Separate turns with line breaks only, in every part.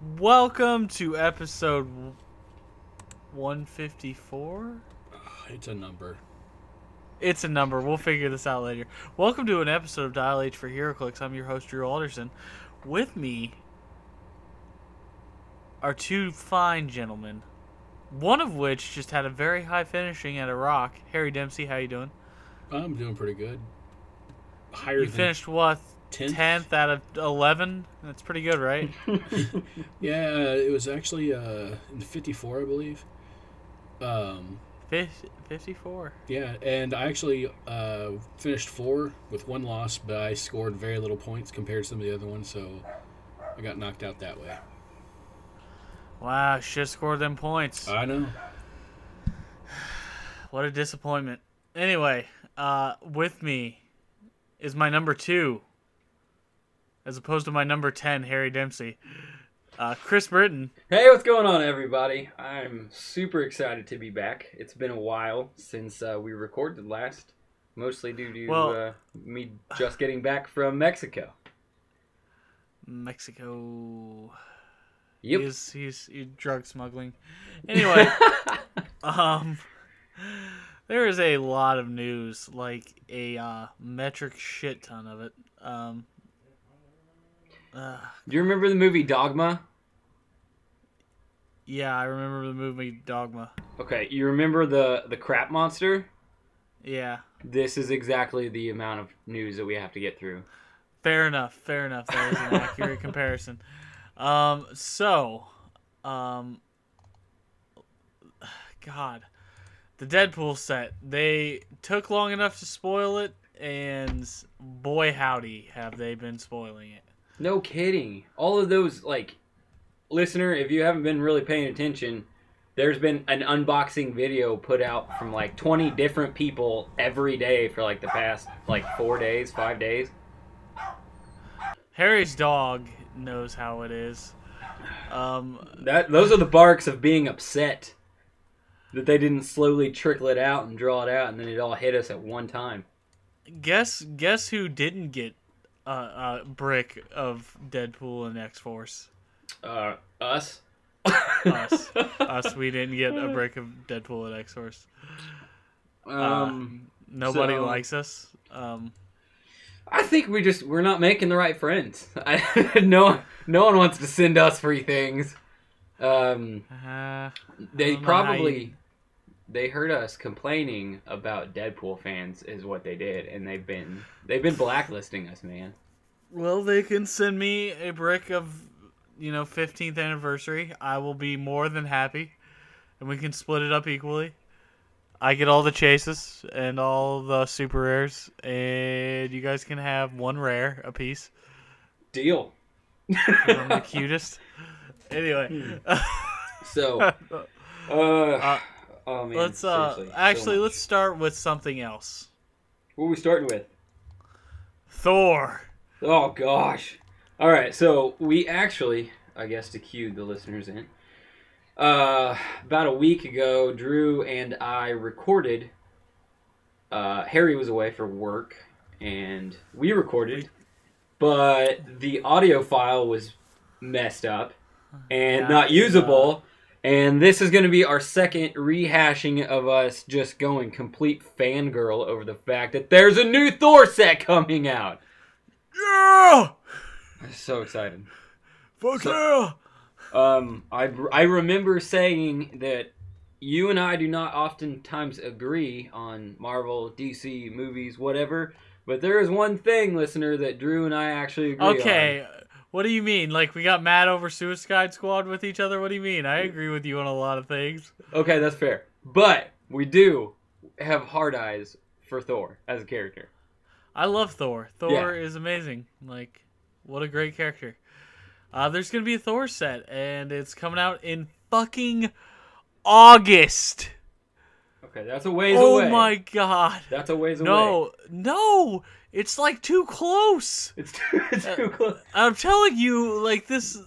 Welcome to episode 154.
It's a number.
It's a number. We'll figure this out later. Welcome to an episode of Dial H for HeroClix. I'm your host, Drew Alderson. With me are two fine gentlemen. One of which just had a very high finishing at a rock. Harry Dempsey, how you doing?
I'm doing pretty good. Higher
You
than
finished what?
10th?
10th out of 11? That's pretty good, right?
Yeah, it was actually uh, in 54, I believe. Um,
54.
yeah, and I actually uh, finished four with one loss, but I scored very little points compared to some of the other ones, so I got knocked out that way.
Wow, should have scored them points.
I know.
What a disappointment. Anyway, uh, with me is my number two, as opposed to my number 10, Harry Dempsey. Uh, Chris Britton.
Hey, what's going on, everybody? I'm super excited to be back. It's been a while since uh, we recorded last, mostly due to
Well-
uh, me just getting back from Mexico.
Mexico.
Yep.
He's, he's, he's drug smuggling. Anyway, um, there is a lot of news, like a uh, metric shit ton of it. Um, uh,
Do you remember the movie Dogma?
yeah, I remember the movie Dogma.
Okay, you remember the the crap monster?
Yeah.
This is exactly the amount of news that we have to get through.
Fair enough. Fair enough. That is an accurate comparison. Um, so, um, God, the Deadpool set. They took long enough to spoil it, and boy, howdy, have they been spoiling it.
No kidding. All of those like listener, if you haven't been really paying attention, there's been an unboxing video put out from like 20 different people every day for like the past like 4 days, 5 days.
Harry's dog knows how it is. Um,
That those are the barks of being upset that they didn't slowly trickle it out and draw it out and then it all hit us at one time.
guess guess who didn't get a, a brick of Deadpool and X Force?
Uh us.
Us. Us. We didn't get a brick of Deadpool and X Force.
Um
Nobody
So-
likes us. Um,
I think we just we're not making the right friends. I, no no one wants to send us free things. Um
uh,
They probably they heard us complaining about Deadpool fans is what they did, and they've been they've been blacklisting us, man.
well, they can send me a brick of, you know, 15th anniversary. I will be more than happy, and we can split it up equally. I get all the chases and all the super rares, and you guys can have one rare a piece.
Deal.
'cause I'm the cutest. Anyway,
So, uh, oh man,
let's uh
seriously, so
actually let's start with something else.
What are we starting with?
Thor.
Oh gosh. All right, so we actually, I guess, to cue the listeners in. Uh, about a week ago, Drew and I recorded. Uh, Harry was away for work, and we recorded, but the audio file was messed up and not usable. And this is going to be our second rehashing of us just going complete fangirl over the fact that there's a new Thor set coming out.
Yeah.
I'm so excited.
Fuck
So-
yeah.
Um, I I remember saying that you and I do not oftentimes agree on Marvel, DC movies, whatever. But there is one thing, listener, that Drew and I actually agree on.
Okay, what do you mean? Like we got mad over Suicide Squad with each other? What do you mean? I agree with you on a lot of things.
Okay, that's fair. But we do have hard eyes for Thor as a character.
I love Thor. Thor is amazing. Like, what a great character. Uh, there's gonna be a Thor set, and it's coming out in fucking August.
Okay, that's a ways
Oh
away.
Oh my god.
That's a ways away.
No, no, it's like too close.
It's too, it's too uh, close.
I'm telling you, like this,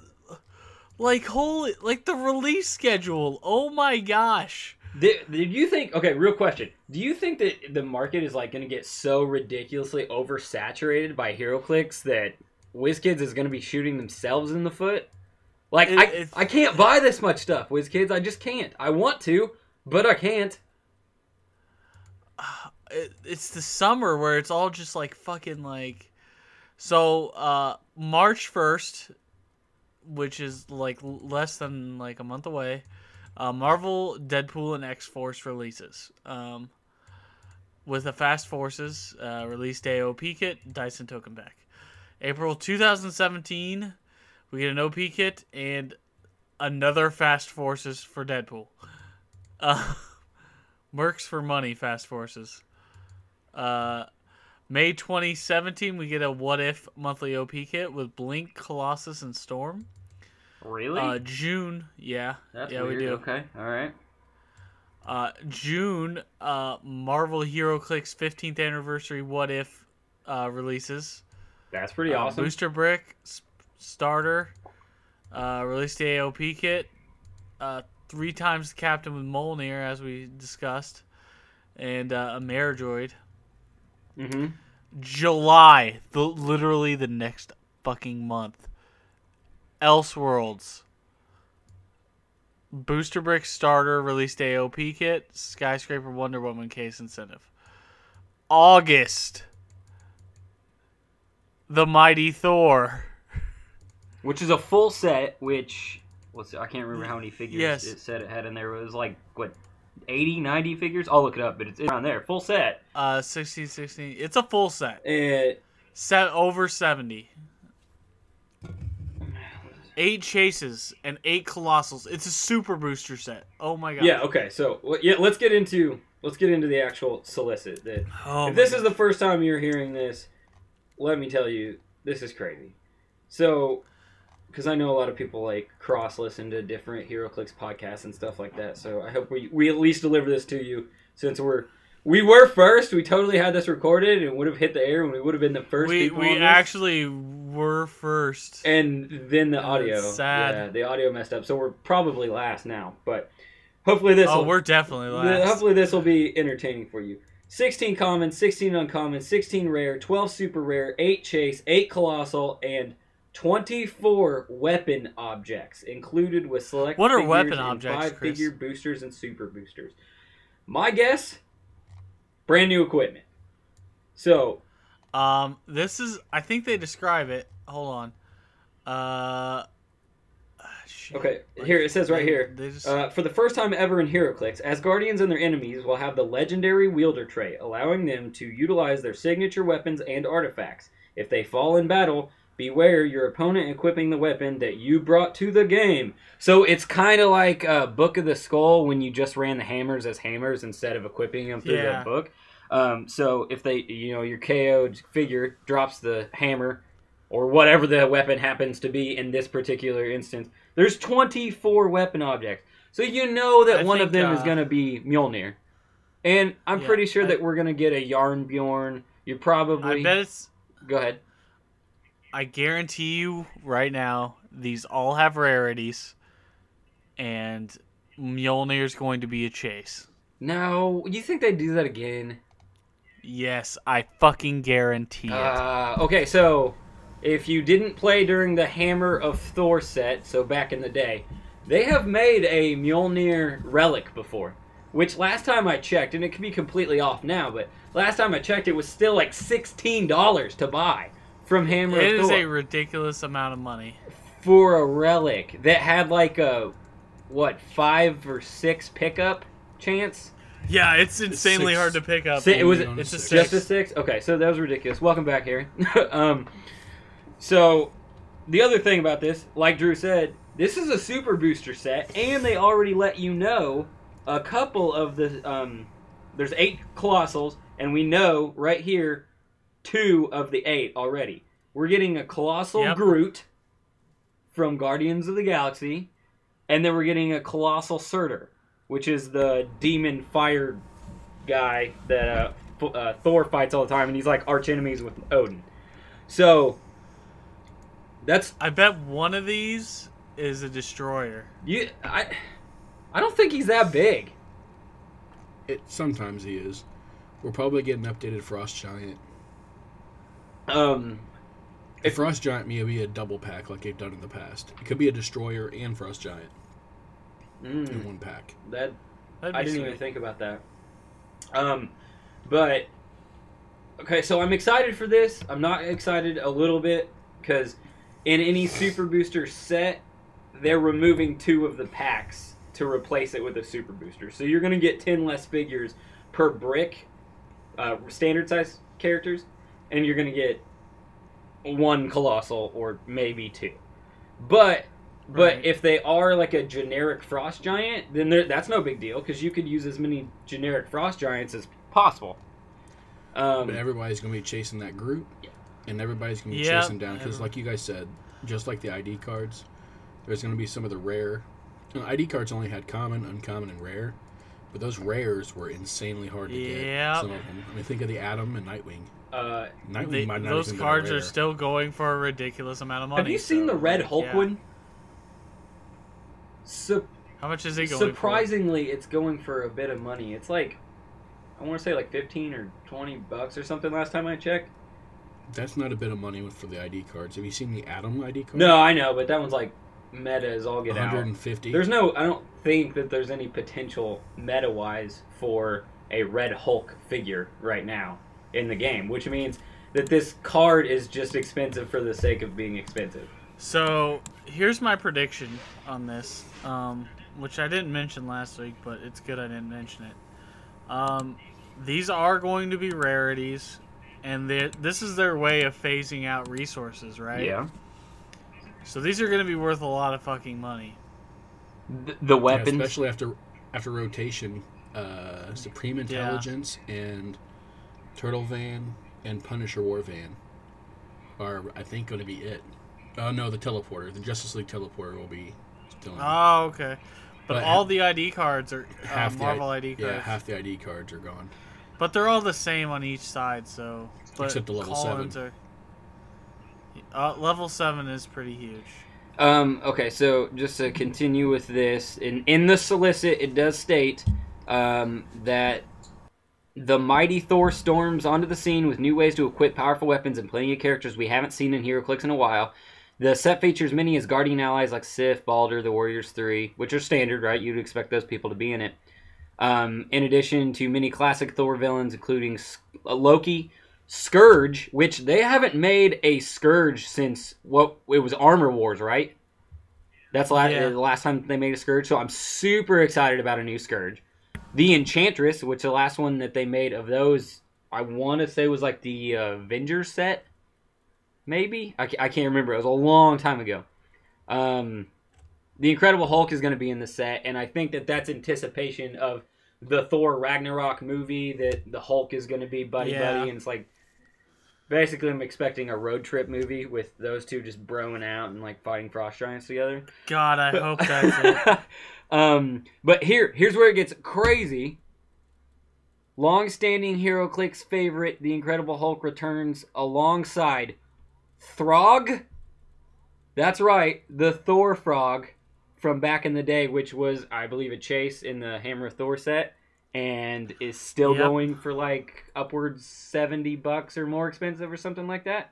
like holy, like the release schedule. Oh my gosh.
Did, did you think? Okay, real question. Do you think that the market is like going to get so ridiculously oversaturated by HeroClix that WizKids is going to be shooting themselves in the foot? Like
It-
I, I can't buy this much stuff, WizKids. I just can't. I want to, but I can't.
It, it's the summer where it's all just like fucking like so uh march 1st which is like less than like a month away uh, marvel deadpool and x-force releases. Um with the fast forces uh, release day op kit dice and token pack. April 2017 we get an op kit and another fast forces for deadpool. Uh Mercs for money, Fast Forces. Uh, May 2017, we get a What If monthly OP kit with Blink, Colossus, and Storm.
Really?
Uh, June, yeah, yeah, we do.
Okay, all right.
Uh, June, uh, Marvel HeroClix 15th anniversary What If uh, releases.
That's pretty
Uh,
awesome.
Booster Brick, s- Starter, uh, release the AOP kit, uh, three times the Captain with Mjolnir, as we discussed, and uh, a Maridroid.
Mm-hmm.
July, the literally the next fucking month. Elseworlds. Booster Brick Starter released AOP kit, Skyscraper Wonder Woman case incentive. August. The Mighty Thor.
Which is a full set. Which what's I can't remember how many figures
Yes.
it said it had in there. It was like what 80, 90 figures. I'll look it up, but it's around there. Full set.
Uh, 16, 16. It's a full set.
And
Set over 70. Eight chases and eight colossals. It's a super booster set. Oh my god.
yeah, okay. So yeah, let's get into let's get into the actual solicit. That
Oh
if
my
this is the first time you're hearing this, let me tell you, this is crazy. So, because I know a lot of people like cross listen to different HeroClix podcasts and stuff like that. So I hope we we at least deliver this to you since we're we were first. We totally had this recorded and it would have hit the air, and we would have been the first.
we
people
we actually were first.
and then the
And
audio.
sad.
Yeah, the audio messed up, so we're probably last now. But hopefully this.
oh,
will,
we're definitely last.
hopefully this will be entertaining for you. 16 common, 16 uncommon, 16 rare, 12 super rare, 8 chase, 8 colossal, and 24 weapon objects included with select
What are
figures
weapon
and
objects,
5
Chris?
figure boosters and super boosters. My guess brand new equipment. So,
Um, this is. I think they describe it. Hold on. Uh. shit.
okay, here it says right
They-
here.
They just.
Uh, for the first time ever in HeroClix, Asgardians and their enemies will have the legendary wielder trait, allowing them to utilize their signature weapons and artifacts. If they fall in battle, beware your opponent equipping the weapon that you brought to the game. So it's kind of like uh, Book of the Skull when you just ran the hammers as hammers instead of equipping them through
Yeah.
the book. Um, so if they, you know, your KO'd figure drops the hammer or whatever the weapon happens to be in this particular instance, there's 24 weapon objects. So you know that
I
one of
think,
them is
uh,
going to be Mjolnir. And I'm
Yeah,
pretty sure
I-
that we're going to get a Jarnbjorn. You're probably.
I bet it's.
Go ahead.
I guarantee you right now, these all have rarities, and Mjolnir's going to be a chase.
No, you think they'd do that again?
Yes, I fucking guarantee it.
Uh, okay, so if you didn't play during the Hammer of Thor set, so back in the day, they have made a Mjolnir relic before. Which last time I checked, and it could be completely off now, but last time I checked, it was still like sixteen dollars to buy from Hammer
It is a ridiculous amount of money.
for a relic that had like a what five or six pickup chance.
Yeah, it's insanely
six.
hard to pick up.
Si- it was
it's a
six.
six.
Just a six? Okay, so that was ridiculous. Welcome back, Harry. um, so, the other thing about this, like Drew said, this is a super booster set, and they already let you know a couple of the. Um, there's eight colossals, and we know right here two of the eight already. We're getting a colossal
Yep.
Groot from Guardians of the Galaxy, and then we're getting a colossal Surtur, which is the demon fire guy that uh, F- uh, Thor fights all the time, and he's like arch enemies with Odin. So that's
I bet one of these is a destroyer.
you. I I don't think he's that big.
It sometimes he is. We're probably getting updated Frost Giant.
Um,
A Frost Giant may be a double pack like they've done in the past. It could be a Destroyer and Frost Giant in
Mm,
one pack.
that I didn't
sweet.
even think about that. Um, but okay, so I'm excited for this. I'm not excited a little bit because in any Super Booster set, they're removing two of the packs to replace it with a Super Booster. So you're gonna get ten less figures per brick, uh, standard size characters, and you're gonna get one colossal or maybe two. But but
Right.
if they are like a generic frost giant, then that's no big deal because you could use as many generic frost giants as possible. Um,
But everybody's going to be chasing that Groot, yeah. and everybody's going to be
Yeah,
chasing down because, like you guys said, just like the ID cards, there's going to be some of the rare. you know, ID cards only had common, uncommon, and rare, but those rares were insanely hard to get.
Yep.
Some of them. I mean, think of the Atom and Nightwing.
Uh,
They- those cards are still going for a ridiculous amount of money.
have you seen
so,
the Red Hulk
yeah.
one? Su-
How much is he going
surprisingly, it's going for a bit of money. It's like I want to say like fifteen or twenty bucks or something. Last time I checked.
That's not a bit of money for the ID cards. Have you seen the Atom ID card?
No, I know, but that one's like meta as all get out.
150.
There's no, I don't think that there's any potential meta wise for a Red Hulk figure right now in the game, which means that this card is just expensive for the sake of being expensive.
So here's my prediction on this, um, which I didn't mention last week, but it's good I didn't mention it. Um, these are going to be rarities, and this is their way of phasing out resources, right?
Yeah.
So these are going to be worth a lot of fucking money.
The, the
Yeah,
weapons.
especially after after rotation, uh, Supreme Intelligence and Turtle Van and Punisher War Van are, I think, going to be it. Oh no, the teleporter, the Justice League teleporter will be still. in.
Oh, okay. But,
But
all the ID cards are uh,
half the
Marvel
I-
ID cards.
yeah, half the ID cards are gone.
But they're all the same on each side, so. But
Except the level
call-ins Are, uh, level seven is pretty huge.
Um, okay, so just to continue with this, in in the solicit, it does state um, that the mighty Thor storms onto the scene with new ways to equip powerful weapons and plenty of characters we haven't seen in HeroClix in a while. The set features many Asgardian allies like Sif, Balder, the Warriors Three, which are standard, right? You'd expect those people to be in it. Um, in addition to many classic Thor villains, including uh, Loki, Scourge, which they haven't made a Scourge since what it was Armor Wars, right? That's la-
Yeah.
the last time they made a Scourge, so I'm super excited about a new Scourge. The Enchantress, which the last one that they made of those, I want to say was like the uh, Avengers set, maybe I, I can't remember. It was a long time ago. Um, the Incredible Hulk is going to be in the set, and I think that that's anticipation of the Thor Ragnarok movie that the Hulk is going to be buddy
Yeah.
buddy, and it's like basically I'm expecting a road trip movie with those two just broing out and like fighting frost giants together.
God, I hope that's it.
um, but here, here's where it gets crazy. Long-standing HeroClix favorite, The Incredible Hulk returns alongside Throg. That's right, the Thor frog from back in the day, which was, I believe, a chase in the Hammer Thor set, and is still
Yep.
going for like upwards seventy bucks or more expensive or something like that.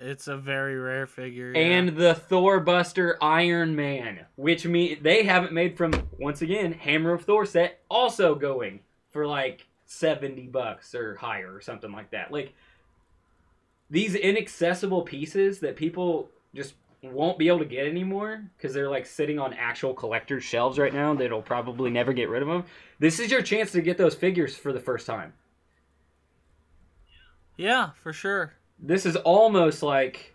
It's a very rare figure. yeah.
And the Thor Buster Iron Man, which mean they haven't made from once again Hammer of Thor set, also going for like seventy bucks or higher or something like that. Like these inaccessible pieces that people just won't be able to get anymore because they're like sitting on actual collector's shelves right now. That'll probably never get rid of them. This is your chance to get those figures for the first time.
yeah, for sure.
This is almost like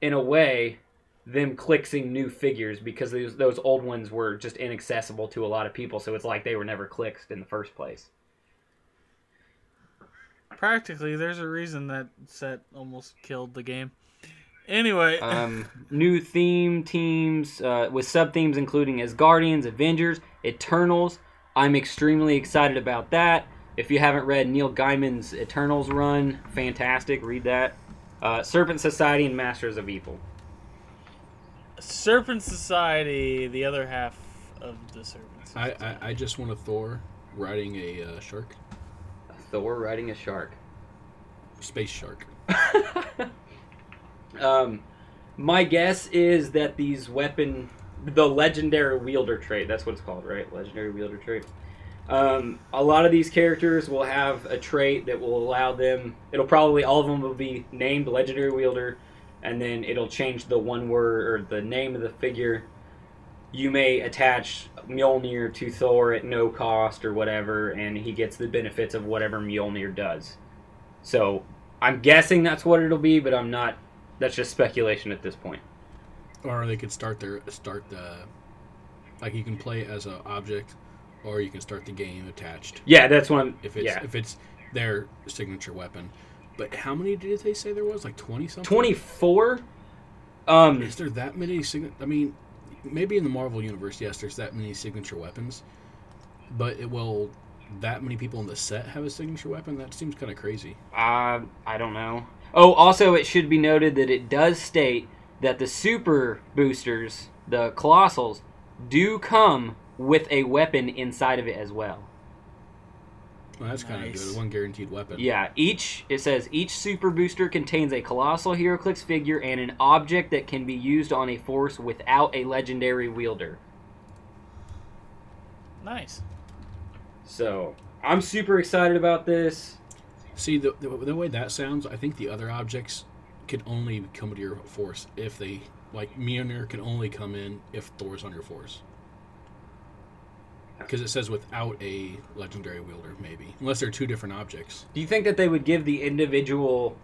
in a way them clixing new figures because those, those old ones were just inaccessible to a lot of people so it's like they were never clixed in the first place.
Practically, there's a reason that set almost killed the game. Anyway,
um, new theme teams uh, with sub themes including Asgardians avengers eternals. I'm extremely excited about that if you haven't read neil gaiman's eternals run fantastic read that uh, serpent society and masters of evil
Serpent Society, the other half of the Serpent
I,
Society.
I, I just want a Thor riding a uh, shark,
thor riding a shark
space shark.
Um, my guess is that these weapon, the legendary wielder trait, that's what it's called, right? Legendary wielder trait. Um, a lot of these characters will have a trait that will allow them. It'll probably all of them will be named legendary wielder, and then it'll change the one word or the name of the figure. You may attach Mjolnir to Thor at no cost or whatever, and he gets the benefits of whatever Mjolnir does. So I'm guessing that's what it'll be, but I'm not. That's just speculation at this point.
Or they could start their start the like you can play as an object, or you can start the game attached
Yeah, that's one.
If it's
yeah,
if it's their signature weapon. But how many did they say there was? Like twenty something.
twenty four. Um,
Is there that many? Sign- I mean, maybe in the Marvel universe, yes, there's that many signature weapons. But it will that many people in the set have a signature weapon? That seems kind of crazy.
Uh, I don't know. Oh, also, it should be noted that it does state that the super boosters, the colossals, do come with a weapon inside of it as well.
Well, that's kind of good. One guaranteed weapon.
Yeah, each it says each super booster contains a colossal HeroClix figure and an object that can be used on a force without a legendary wielder.
Nice.
So I'm super excited about this.
See the, the the way that sounds. I think the other objects can only come to your force if they like Mjolnir can only come in if Thor's on your force. Because it says without a legendary wielder, maybe unless they're two different objects.
Do you think that they would give the individual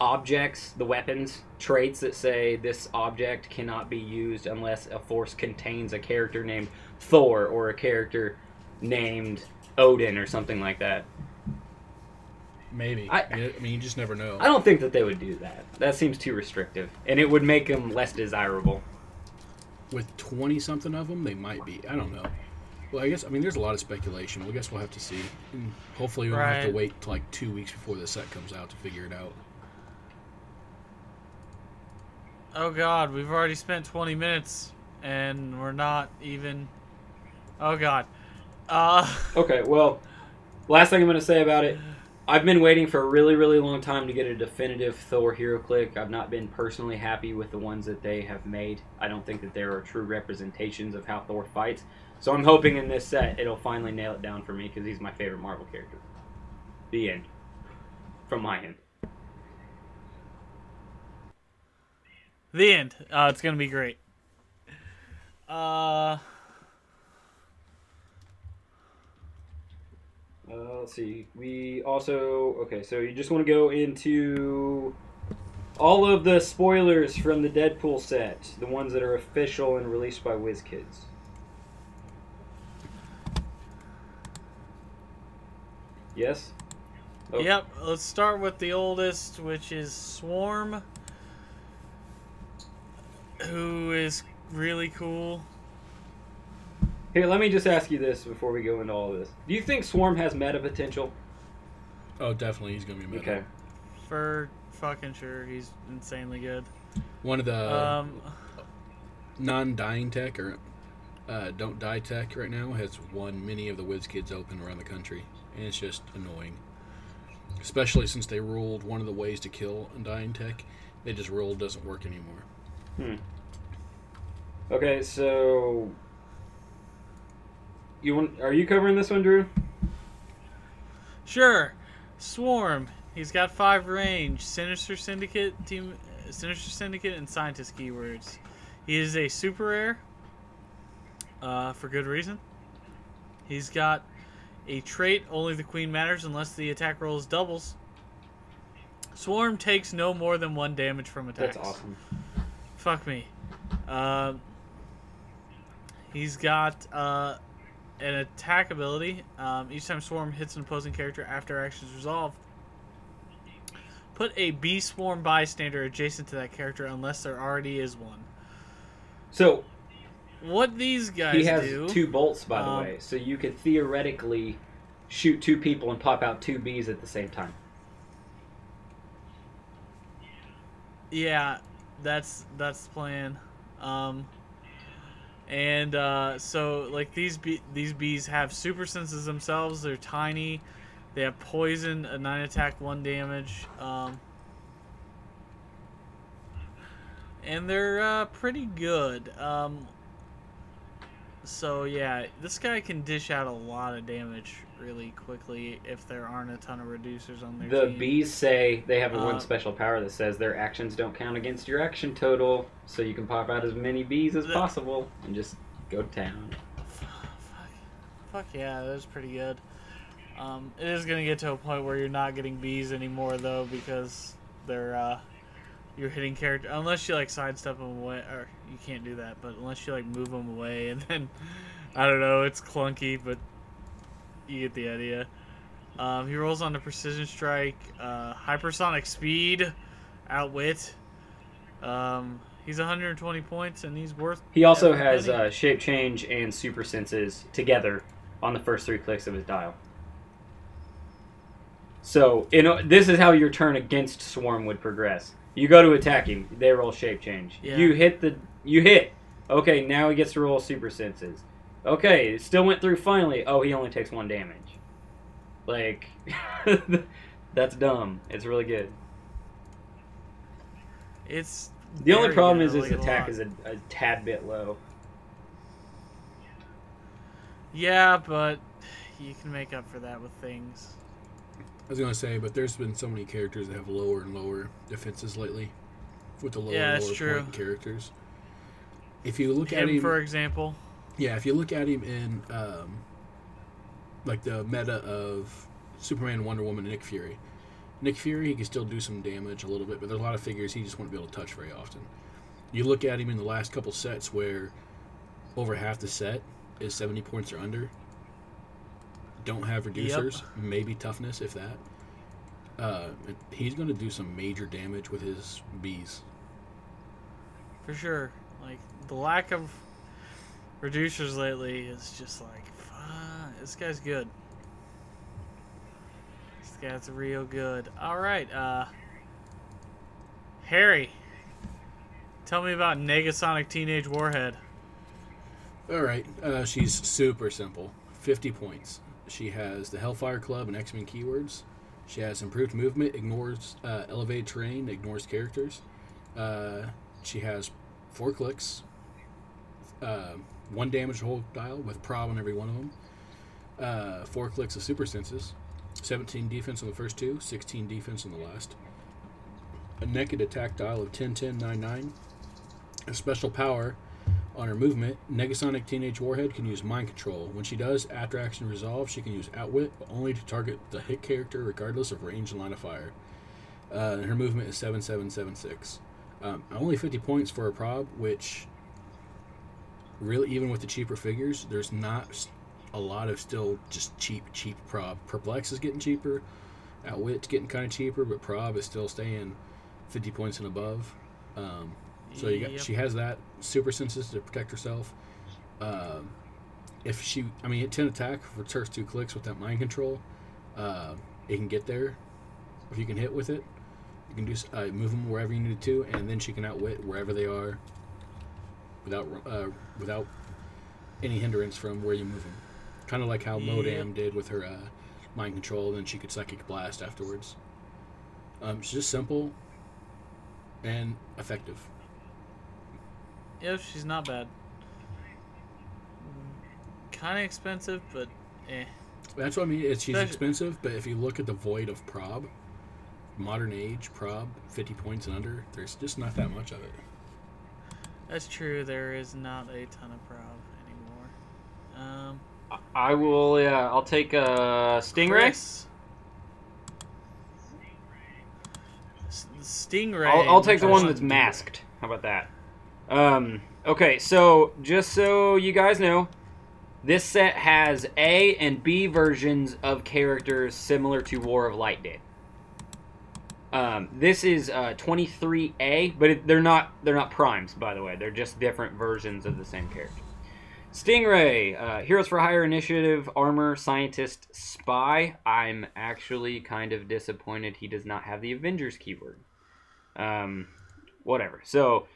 objects, the weapons, traits that say this object cannot be used unless a force contains a character named Thor or a character named Odin or something like that?
Maybe.
I-
I, mean, you just never know.
I don't think that they would do that. That seems too restrictive, and it would make them less desirable.
With twenty something of them, they might be. I don't know. Well, I guess I mean there's a lot of speculation. Well, I guess we'll have to see. And hopefully, we don't have to
Right.
wait till like two weeks before the set comes out to figure it out.
Oh God, we've already spent 20 minutes and we're not even. Oh God. Uh.
Okay, well, last thing I'm going to say about it. I've been waiting for a really, really long time to get a definitive Thor hero click. I've not been personally happy with the ones that they have made. I don't think that there are true representations of how Thor fights. So I'm hoping in this set it'll finally nail it down for me because he's my favorite Marvel character. The end. From my end.
The end. Uh, it's gonna be great. Uh.
Uh, let's see. We also okay. So you just want to go into all of the spoilers from the Deadpool set, the ones that are official and released by WizKids. Yes. Oh.
Yep. Let's start with the oldest, which is Swarm, who is really cool.
Here, let me just ask you this before we go into all this. Do you think Swarm has meta potential?
Oh, definitely, he's gonna be meta.
Okay.
For fucking sure, he's insanely good.
One of the
Um.
non-dying tech or uh, don't die tech right now has won many of the WizKids Open around the country, and it's just annoying. Especially since they ruled one of the ways to kill undying tech, they just ruled doesn't work anymore.
Okay, so you want? Are you covering this one, Drew?
Sure. Swarm. He's got five range. Sinister Syndicate team. Sinister Syndicate and Scientist keywords. He is a super rare. Uh, for good reason. He's got a trait. Only the queen matters unless the attack rolls doubles. Swarm takes no more than one damage from attacks.
That's awesome.
Fuck me. Um, he's got uh, an attack ability. Um, each time Swarm hits an opposing character after action is resolved, put a B Swarm bystander adjacent to that character unless there already is one.
So
What these guys
he has
do?
two bolts, by the
um,
way, so you could theoretically shoot two people and pop out two bees at the same time.
Yeah, that's that's the plan. Um, and uh, so like these bee- these bees have super senses themselves. They're tiny. They have poison, a nine attack, one damage. Um, and they're uh, pretty good. Um, so yeah, this guy can dish out a lot of damage really quickly if there aren't a ton of reducers on their
The
team.
bees say they have a one
Uh,
special power that says their actions don't count against your action total, so you can pop out as many bees as possible and just go to town.
Fuck, fuck yeah, that's pretty good. Um, it is gonna get to a point where you're not getting bees anymore though because they're uh, you're hitting character unless you like sidestep them away or you can't do that, but unless you like move them away and then I don't know, it's clunky, but you get the idea. Um, he rolls on the precision strike, uh, hypersonic speed, outwit. Um, he's 120 points and he's worth.
He also has uh, shape change and super senses together on the first three clicks of his dial. So, you know, this is how your turn against Swarm would progress. You go to attack him, they roll shape change.
Yeah.
You hit the, you hit. Okay, now he gets to roll super senses. Okay, it still went through finally. Oh, he only takes one damage. Like, that's dumb. It's really good.
It's
The only problem is his attack
lot.
is a, a tad bit low.
Yeah, but you can make up for that with things.
I was gonna say, but there's been so many characters that have lower and lower defenses lately, with the lower
Yeah,
and lower
true.
point characters. If you look at
Him,
him,
for example.
yeah, if you look at him in um, like the meta of Superman, Wonder Woman, and Nick Fury, Nick Fury he can still do some damage a little bit, but there's a lot of figures he just won't be able to touch very often. You look at him in the last couple sets where over half the set is 70 points or under. Don't have reducers, maybe toughness if that. Uh, he's going to do some major damage with his bees.
For sure. Like, the lack of reducers lately is just like, this guy's good. This guy's real good. Alright, uh. Harry. Tell me about Negasonic Teenage Warhead.
All right, uh, she's super simple. 50 points. She has the Hellfire Club and X Men keywords. She has improved movement, ignores uh, elevated terrain, ignores characters. Uh, she has four clicks, uh, one damage whole dial with prob on every one of them. Uh, four clicks of super senses, 17 defense on the first two, 16 defense on the last. A naked attack dial of 10 10 9 9. A special power on her movement, Negasonic Teenage Warhead can use Mind Control. When she does, after action resolve, she can use Outwit, but only to target the hit character regardless of range and line of fire. Uh, her movement is 7776. Um, only 50 points for a prob, which, really, even with the cheaper figures, there's not a lot of still just cheap, cheap prob. Perplex is getting cheaper, Outwit's getting kind of cheaper, but prob is still staying 50 points and above. Um, so you got,
Yep.
she has that super senses to protect herself. Um, if she, I mean, at ten attack for its first two clicks with that mind control, uh, it can get there. If you can hit with it, you can do uh, move them wherever you need to, and then she can outwit wherever they are, without uh, without any hindrance from where you move them. Kind of like how
Yep.
Modam did with her uh, mind control, and then she could psychic blast afterwards. Um, she's just simple and effective.
Yep, she's not bad. Kind of expensive, but eh.
That's what I mean. It's, she's
That's-
expensive, but if you look at the void of prob, modern age prob, fifty points and under, there's just not that much of it.
That's true. There is not a ton of prob anymore. Um,
I will. Yeah, I'll take uh, Stingray.
Chris? S- Stingray.
I'll, I'll take the one that's masked. How about that? Um, okay, so just so you guys know, this set has A and B versions of characters similar to War of Light did. Um, this is uh, 23A, but it, they're not they're not primes, by the way. They're just different versions of the same character. Stingray, uh, Heroes for Hire Initiative, Armor, Scientist, Spy. I'm actually kind of disappointed he does not have the Avengers keyword. Um, whatever. So,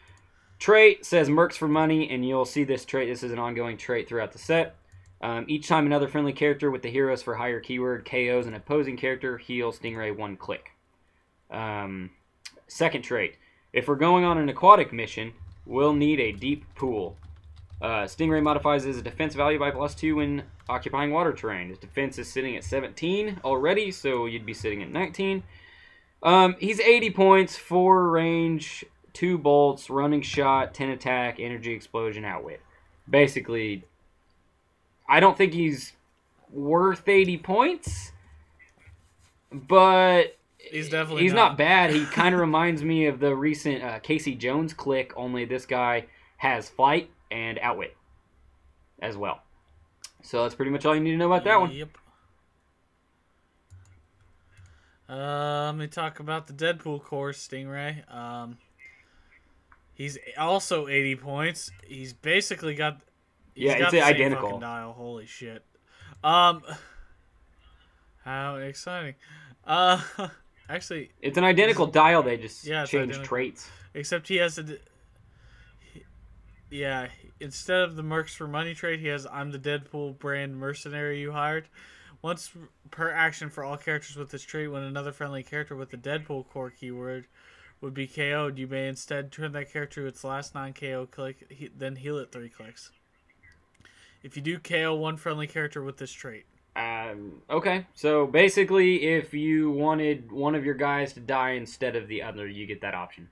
trait says Mercs for money, and you'll see this trait. This is an ongoing trait throughout the set. Um, each time another friendly character with the Heroes for Hire keyword KOs an opposing character, heal Stingray one click. Um, second trait. If we're going on an aquatic mission, we'll need a deep pool. Uh, Stingray modifies his defense value by plus two when occupying water terrain. His defense is sitting at 17 already, so you'd be sitting at 19. Um, he's 80 points, 4 range, 2 bolts, running shot, 10 attack, energy explosion, outwit. Basically, I don't think he's worth 80 points, but
He's definitely
he's
not.
not, bad. He kind of reminds me of the recent uh, Casey Jones click, only this guy has flight and outwit as well. So that's pretty much all you need to know about that one.
Yep. Uh, let me talk about the Deadpool Corps, Stingray. Um, he's also 80 points. He's basically got. he's
Yeah,
got
it's
the
identical.
Dial. Holy shit. Um, how exciting. Uh, actually,
It's an identical dial. They just
Yeah, it's
change traits.
Except he has a. he- Yeah, instead of the Mercs for Money trade, he has I'm the Deadpool brand mercenary you hired. Once per action for all characters with this trait, when another friendly character with the Deadpool Corps keyword would be KO'd, you may instead turn that character to its last non KO click, he, then heal it three clicks. If you do KO one friendly character with this trait.
Um, okay, so basically, if you wanted one of your guys to die instead of the other, you get that option.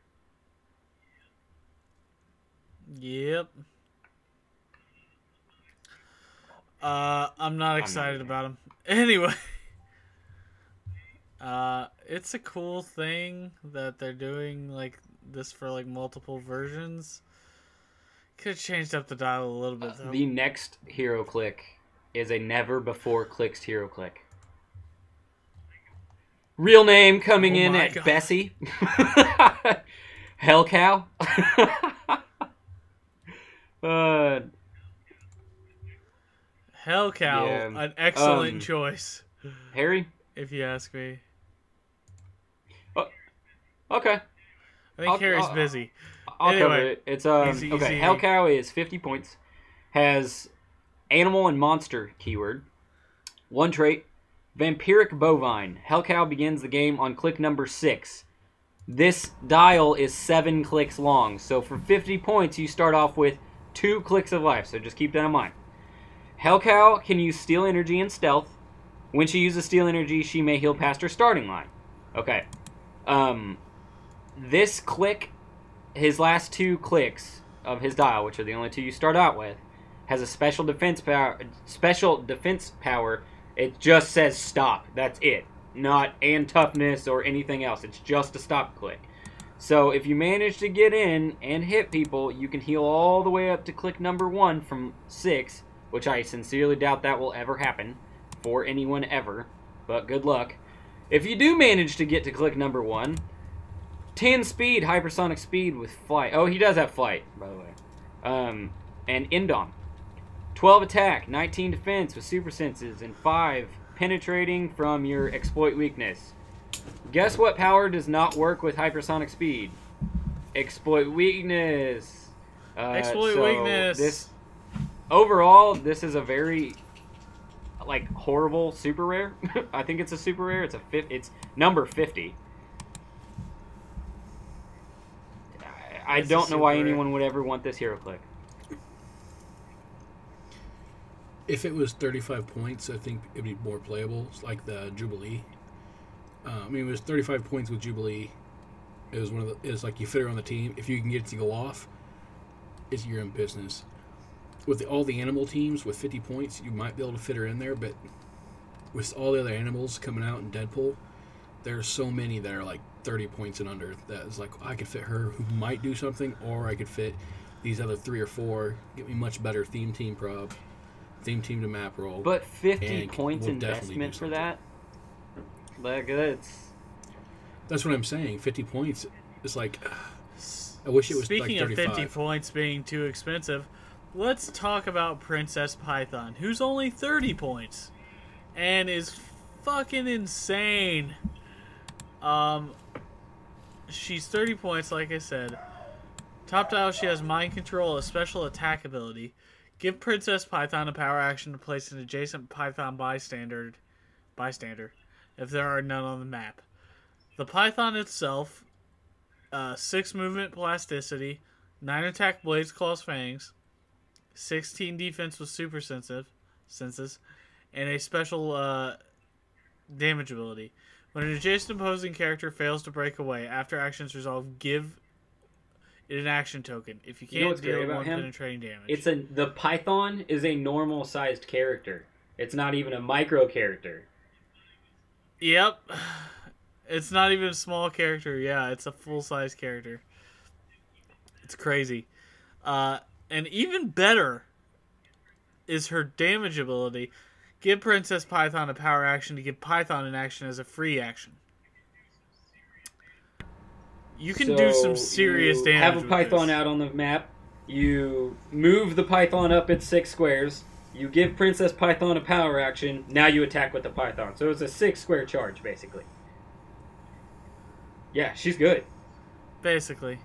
Yep. Uh, I'm not excited about him. Anyway, uh, it's a cool thing that they're doing like this for like multiple versions. Could have changed up the dial a little bit though.
The next hero click is a never before clicked hero click. Real name coming
Oh
in at
God.
Bessie. Hell cow. uh,
Hell cow,
Yeah.
an excellent
Um,
choice,
Harry.
if you ask me.
Okay,
I think
I'll-
Harry's
I'll-
busy.
I'll cover it. It's um
easy,
okay.
easy.
Hell cow is fifty points. Has animal and monster keyword. One trait. Vampiric bovine. Hell cow begins the game on click number six. This dial is seven clicks long, so for 50 points, you start off with two clicks of life, so just keep that in mind. Hellcow can use Steal Energy and Stealth. When she uses Steal Energy, she may heal past her starting line. Okay. Um, this click, his last two clicks of his dial, which are the only two you start out with, has a special defense power. Special defense power. It just says stop. That's it. Not and toughness or anything else. It's just a stop click. So if you manage to get in and hit people, you can heal all the way up to click number one from six, which I sincerely doubt that will ever happen for anyone ever. But good luck. If you do manage to get to click number one, 10 speed, hypersonic speed with flight. Oh, he does have flight, by the way. Um, and Endom. 12 attack, 19 defense with super senses, and 5 penetrating from your exploit weakness. Guess what power does not work with hypersonic speed? Exploit weakness. Uh,
Exploit
so
weakness.
This overall, this is a very like horrible super rare. I think it's a super rare. It's a It's number fifty. I, I
It's a
don't know why anyone would ever want this hero click.
If it was 35 points, I think it'd be more playable, It's like the Jubilee. Uh, I mean, it was 35 points with Jubilee. It was one of the. It's like you fit her on the team. If you can get it to go off, it's you're in business. With the, all the animal teams with 50 points, you might be able to fit her in there, but with all the other animals coming out in Deadpool, there are so many that are like 30 points and under. That is like I could fit her who might do something, or I could fit these other three or four. Get me much better theme team prob, theme team to map roll.
But fifty points
we'll
investment for
something.
that. Like that's
That's what I'm saying. 50 points. It's like I wish it was
Speaking
like
of 50 points being too expensive, let's talk about Princess Python, who's only 30 points and is fucking insane. Um, she's 30 points, like I said. Top dial, she has mind control, a special attack ability. Give Princess Python a power action to place an adjacent Python bystander, bystander, if there are none on the map. The Python itself uh, six movement plasticity, nine attack blades, claws, fangs, sixteen defense with super sensitive senses, and a special uh, damage ability. When an adjacent opposing character fails to break away after actions resolve, give it an action token. If you
You
can't
what's great
deal one
him?
penetrating damage,
It's a the Python is a normal sized character. It's not even a micro character.
Yep. It's not even a small character. Yeah, it's a full size character. It's crazy. Uh, and even better is her damage ability. Give Princess Python a power action to give Python an action as a free action. You can do some serious
you
damage.
Have a
with
Python
this.
out on the map. You move the Python up its six squares. You give Princess Python a power action. Now you attack with the Python. So it's a six square charge, basically. Yeah, she's good.
Basically.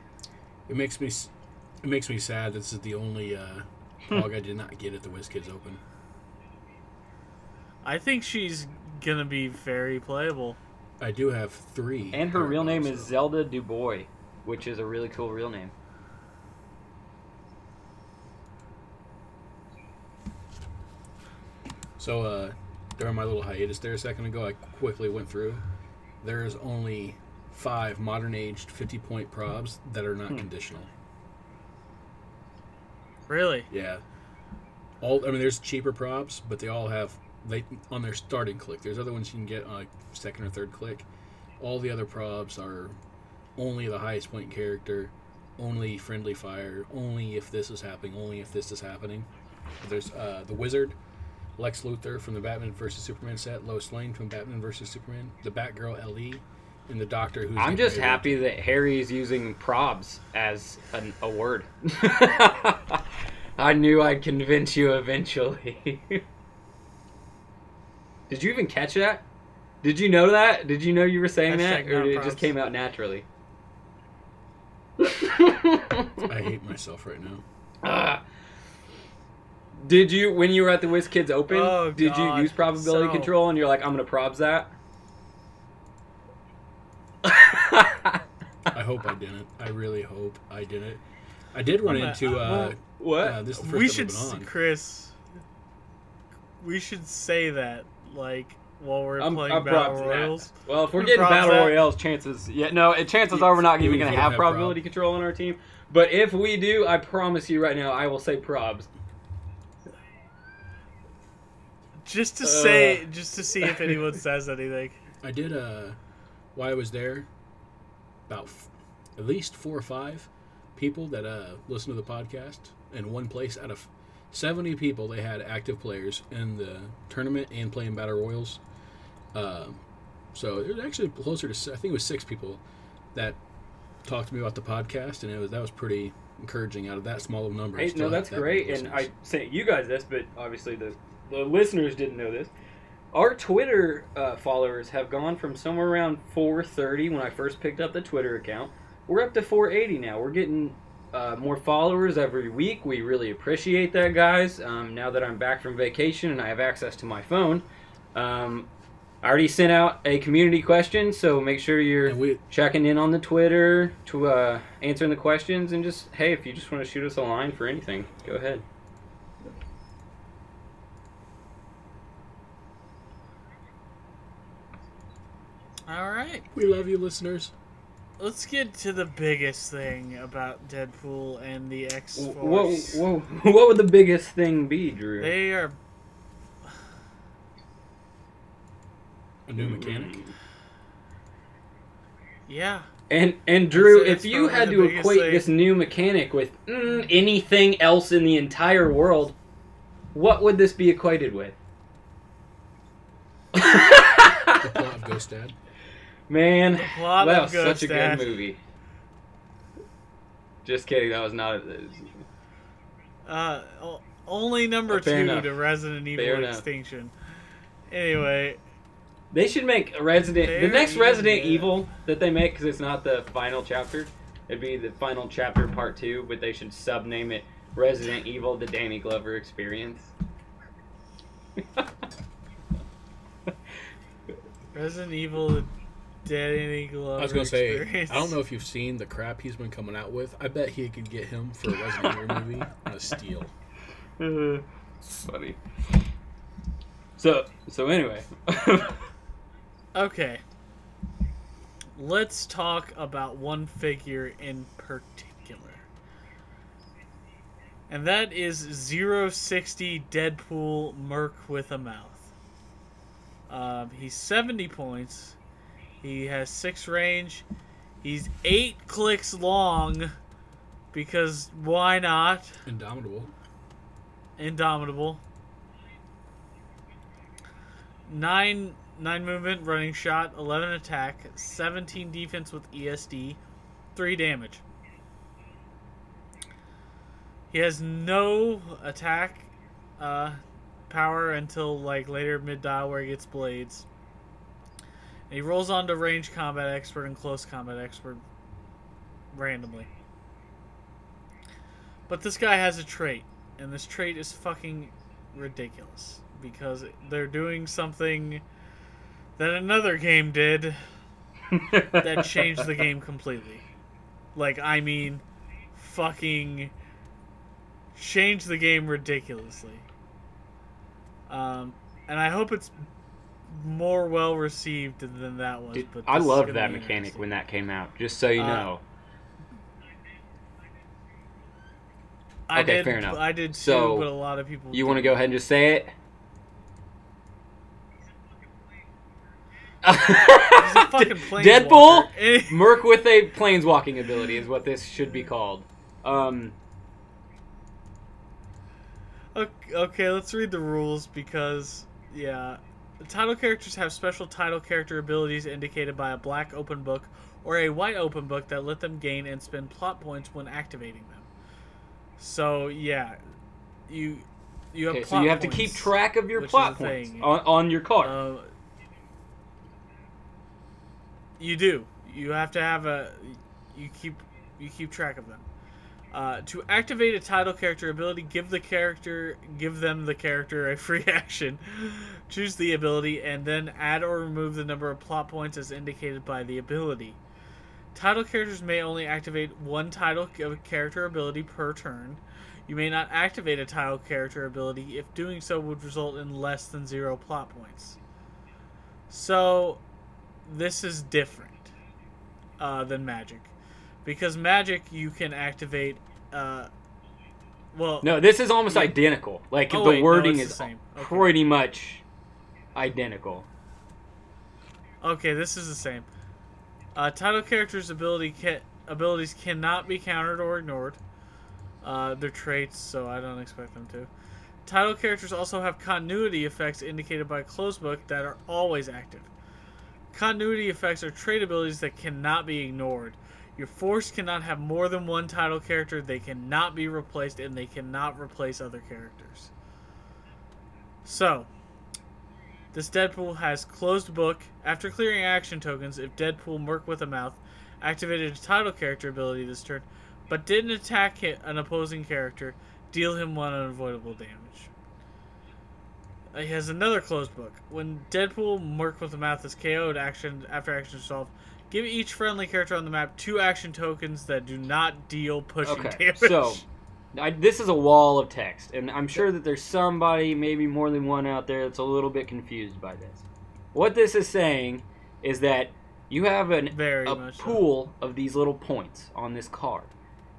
It makes me it makes me sad. This is the only uh, dog I did not get at the WizKids Open.
I think she's going to be very playable.
I do have three.
And her real name is Zelda Dubois, which is a really cool real name.
So uh, during my little hiatus there a second ago, I quickly went through. There's only five modern aged 50 point probs that are not
Hmm.
conditional.
Really?
Yeah. All I mean, there's cheaper props, but they all have they on their starting click. There's other ones you can get on like second or third click. All the other probs are only the highest point character, only friendly fire, only if this is happening, only if this is happening. There's uh, the wizard, Lex Luthor from the Batman vs Superman set, Lois Lane from Batman vs Superman, the Batgirl LE, and the Doctor who's.
I'm just happy that Harry's using probs as an, a word. I knew I'd convince you eventually. Did you even catch that? Did you know that? Did you know you were saying that, or did it
props.
just came out naturally?
I hate myself right now.
Ah. Did you, when you were at the WizKids Open,
Oh,
did you use probability
So-
control and you're like, I'm gonna probs that?
I hope I didn't. I really hope I didn't. I did run
I'm a-
into uh,
what?
uh, this is the first
we should,
I've
s-
been on.
Chris. We should say that like while we're
I'm,
playing
I'm
battle
props that.
royals.
Well, if we're getting battle
that.
royales, chances yeah, no, it- chances are we're not even going to
have
have
prob.
probability control on our team. But if we do, I promise you right now, I will say probs.
Just to
Uh.
say, just to see if anyone says anything.
I did uh, while I was there, about f- at least four or five people that uh listen to the podcast. In one place, out of seventy people, they had active players in the tournament and playing battle royales. Um, so it was actually closer to I think it was six people that talked to me about the podcast, and it was that was pretty encouraging out of that small of a number.
Hey, no, that's
that
great, and. I sent you guys this, but obviously the the listeners didn't know this. Our Twitter uh, followers have gone from somewhere around 430 when I first picked up the Twitter account. We're up to 480 now. We're getting uh, more followers every week. We really appreciate that, guys. Um, now that I'm back from vacation and I have access to my phone, um, I already sent out a community question, so make sure you're
we
checking in on the Twitter to uh, answering the questions, and just hey, if you just want to shoot us a line for anything, go ahead.
All right,
we love you, listeners.
Let's get to the biggest thing about Deadpool and the X
What,
Force.
what what would the biggest thing be, Drew?
They are
A new mechanic.
Yeah.
And and Drew, if you had to equate
thing.
this new mechanic with mm, anything else in the entire world, what would this be equated with?
The plot of Ghost Dad.
Man, that was such a
Dad.
good movie. Just kidding, that was not. A,
Uh, only number two
enough.
to Resident Evil
Fair enough.
Extinction. Anyway,
They should make a Resident. the next Resident
good.
Evil that they make, because it's not the final chapter. It'd be the final chapter, part two, but they should sub name it Resident Evil: The Danny Glover Experience.
Resident Evil Danny Glover.
I was gonna say,
experience.
I don't know if you've seen the crap he's been coming out with. I bet he could get him for a Resident Evil movie on a steal.
Funny. So so anyway.
Okay. Let's talk about one figure in particular. And that is 060 Deadpool Merc with a mouth. Um, he's 70 points. He has 6 range. He's 8 clicks long. Because why not?
Indomitable.
Indomitable. Nine nine movement, running shot, eleven attack, seventeen defense with ESD, three damage. He has no attack uh, power until like later mid dial where he gets blades. He rolls on to range combat expert and close combat expert randomly. But this guy has a trait, and this trait is fucking ridiculous because they're doing something that another game did that changed the game completely. Like, I mean, fucking changed the game ridiculously. Um, and I hope it's more well received than that was.
Dude, I loved that mechanic when that came out. Just so you
Uh,
know.
I
Okay,
did,
fair enough.
I did too,
So,
but a lot of people.
You want to go ahead and just say it?
He's a fucking
Deadpool. Merc with a planeswalking ability is what this should be called. Um,
Okay, okay, let's read the rules because, yeah. The title characters have special title character abilities indicated by a black open book or a white open book that let them gain and spend plot points when activating them. So, yeah. You you have
okay, so you have to keep track of your plot points
thing.
on, on your card.
Uh, you do. You have to have a. You keep you keep track of them. Uh, to activate a title character ability, give the character give them the character a free action. Choose the ability and then add or remove the number of plot points as indicated by the ability. Title characters may only activate one title character ability per turn. You may not activate a title character ability if doing so would result in less than zero plot points. So, this is different uh, than Magic. Because Magic, you can activate. Uh, well,
no, this is almost identical. Like
Oh,
the
wait, no,
wording
the
is.
Okay.
pretty much identical.
Okay, this is the same. Uh, title characters' ability ca- abilities cannot be countered or ignored. Uh, they're traits, so I don't expect them to. Title characters also have continuity effects indicated by closed book that are always active. Continuity effects are trait abilities that cannot be ignored. Your force cannot have more than one title character, they cannot be replaced, and they cannot replace other characters. So, this Deadpool has closed book. After clearing action tokens, if Deadpool Merc with a Mouth activated a title character ability this turn, but didn't attack an opposing character, deal him one unavoidable damage. He has another closed book. When Deadpool Merc with a Mouth is KO'd action after action resolved, give each friendly character on the map two action tokens that do not deal pushing
Okay,
damage.
so I, this is a wall of text, and I'm sure that there's somebody, maybe more than one out there, that's a little bit confused by this. What this is saying is that you have an,
Very
a
much so.
pool of these little points on this card,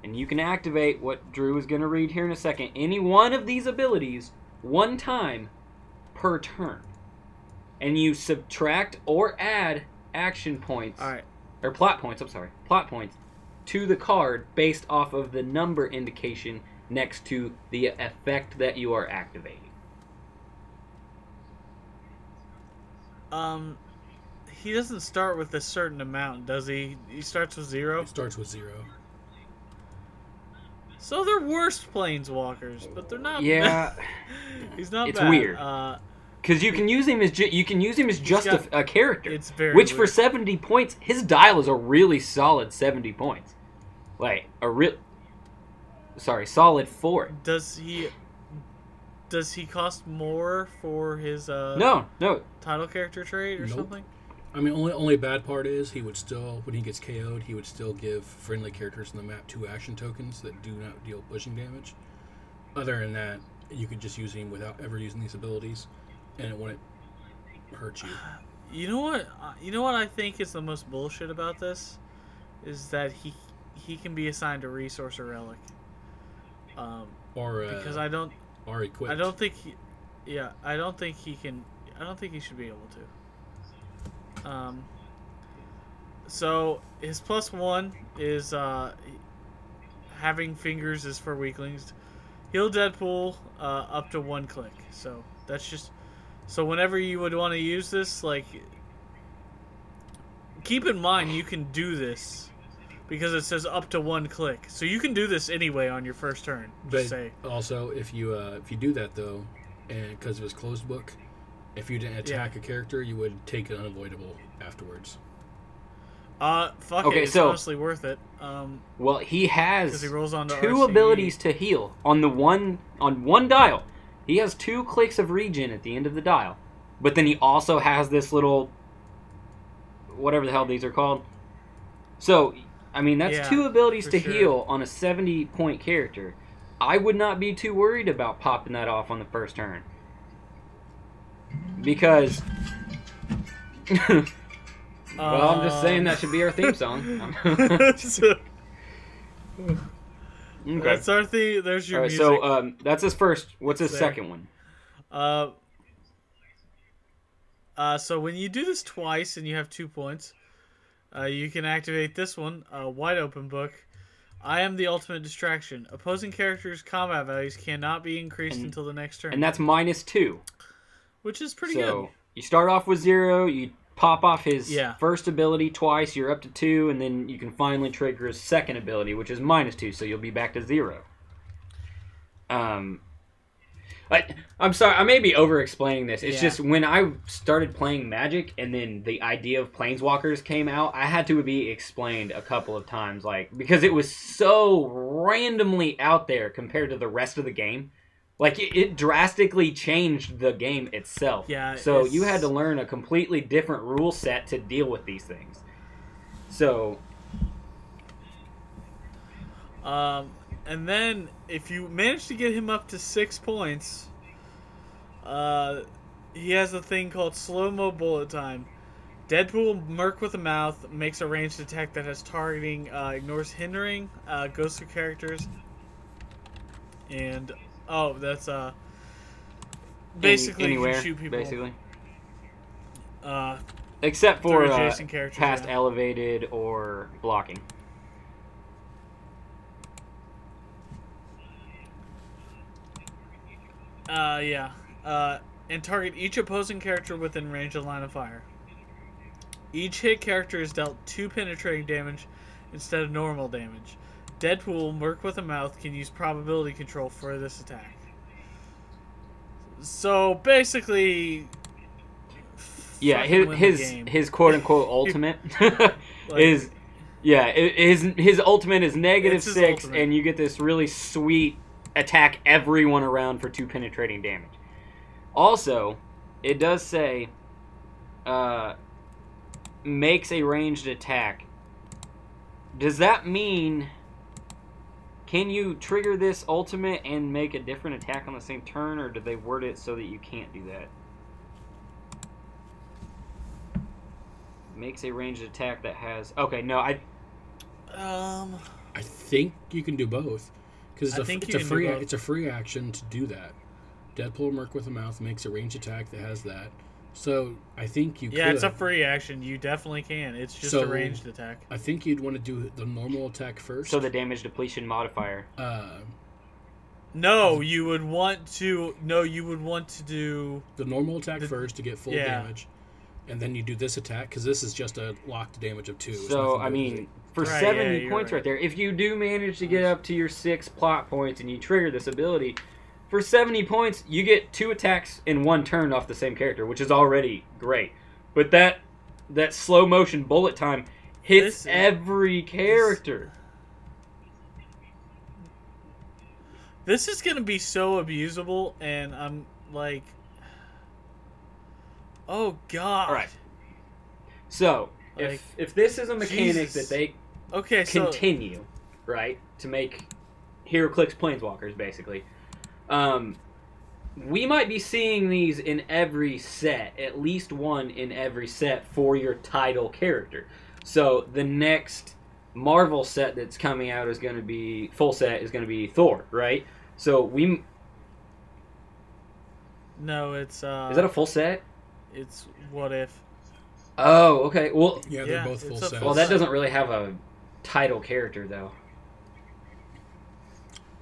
and you can activate what Drew is going to read here in a second. Any one of these abilities one time per turn, and you subtract or add action points
All right.
or plot points. I'm sorry, plot points to the card based off of the number indication next to the effect that you are activating.
Um, he doesn't start with a certain amount, does he? He starts with zero.
It starts with zero.
So they're worse planeswalkers, but they're not.
Yeah,
he's not.
It's
bad.
weird.
Uh,
because you can use him as ju- you can use him as just
got-
a, a character.
it's very.
Which for 70 points, his dial is a really solid 70 points. Like a real sorry, solid 4.
does he? Does he cost more for his uh
No, no.
title character trait or
Nope.
something?
I mean, only only bad part is he would still, when he gets KO'd, he would still give friendly characters in the map two action tokens that do not deal pushing damage. Other than that, you could just use him without ever using these abilities, and it wouldn't hurt you.
You know what? uh, You know what I think is the most bullshit about this, is that he he can be assigned a resource or relic. Um,
Or uh,
because I don't
or equipped.
I don't think he, yeah I don't think he can I don't think he should be able to. Um. So his plus one is uh, having fingers is for weaklings. Heal Deadpool uh, up to one click. So that's just so whenever you would want to use this, like keep in mind you can do this because it says up to one click. So you can do this anyway on your first turn.
But
Just say
also, if you uh, if you do that though, and because it was closed book, if you didn't attack a character, you would take it unavoidable afterwards.
Uh, fuck
Okay,
it. It's
so-
honestly worth it. Um,
Well, he
because
has
he rolls on
two
RCE.
abilities to heal on the one on one dial. He has two clicks of regen at the end of the dial, but then he also has this little whatever the hell these are called. So, I mean, that's
Yeah,
two abilities to
sure.
heal on a seventy point character. I would not be too worried about popping that off on the first turn because. Well, I'm just saying that should be our theme song.
Uh, so,
okay.
That's our theme. There's your
All right,
music.
so um, that's his first. What's his
There.
second one?
Uh, uh, so when you do this twice and you have two points, uh, you can activate this one, uh, Wide Open Book. I am the ultimate distraction. Opposing characters' combat values cannot be increased
And-
until the next turn,
And that's minus two.
which is pretty
so
good.
you start off with zero. You pop off his
Yeah.
first ability twice. You're up to two, and then you can finally trigger his second ability, which is minus two. So you'll be back to zero. Um, I, I'm sorry, I may be over explaining this. It's
Yeah.
just when I started playing Magic and then the idea of Planeswalkers came out, I had to be explained a couple of times, like because it was so randomly out there compared to the rest of the game. Like it, it drastically changed the game itself.
Yeah,
So you had to learn a completely different rule set to deal with these things. So
Um, and then if you manage to get him up to six points, uh, he has a thing called slow mo bullet time. Deadpool Merc with a mouth makes a ranged attack that has targeting, uh, ignores hindering, uh, goes through characters, and oh, that's uh, basically
any-
you
anywhere,
can shoot people.
basically,
Uh,
except for uh, past
yeah.
elevated or blocking.
Uh, yeah. Uh, and target each opposing character within range of line of fire. Each hit character is dealt two penetrating damage instead of normal damage. Deadpool, Merc with a Mouth, can use probability control for this attack. So basically,
Yeah, his his, his quote unquote ultimate
Like,
is yeah his his ultimate is negative six,
ultimate.
and you get this really sweet attack everyone around for two penetrating damage. Also, it does say uh, makes a ranged attack. Does that mean can you trigger this ultimate and make a different attack on the same turn, or do they word it so that you can't do that? Makes a ranged attack that has. Okay, no, I.
um,
I think you can do both because it's, a,
think
it's a free it's a free action to do that. Deadpool Merc with a mouth makes a range attack that has that. So I think you
yeah,
could.
it's a free action. You definitely can. It's just
So-
a ranged attack.
I think you'd want to do the normal attack first.
So the damage depletion modifier.
uh,
No, you would want to. No, you would want to do.
the normal attack
The-
first to get full
yeah.
damage, and then you do this attack because this is just a locked damage of two.
So I
to do with
mean, for
Right,
seventy
you're
points
right.
right there, if you do manage to get up to your six plot points and you trigger this ability, for seventy points you get two attacks in one turn off the same character, which is already great. But that that slow motion bullet time hits
This-
every character.
This is gonna be so abusable, and I'm like, oh god.
All right. So
Like,
if if this is a mechanic
Jesus.
that they
Okay, so
continue, right, to make HeroClix Planeswalkers, basically. Um, we might be seeing these in every set, at least one in every set for your title character. So the next Marvel set that's coming out is going to be full set is going to be Thor, right? So we
no, it's uh,
is that a full set?
it's what if?
Oh, okay. Well,
Yeah, they're
Yeah,
both full
it's
sets.
well, that doesn't really have a title character though.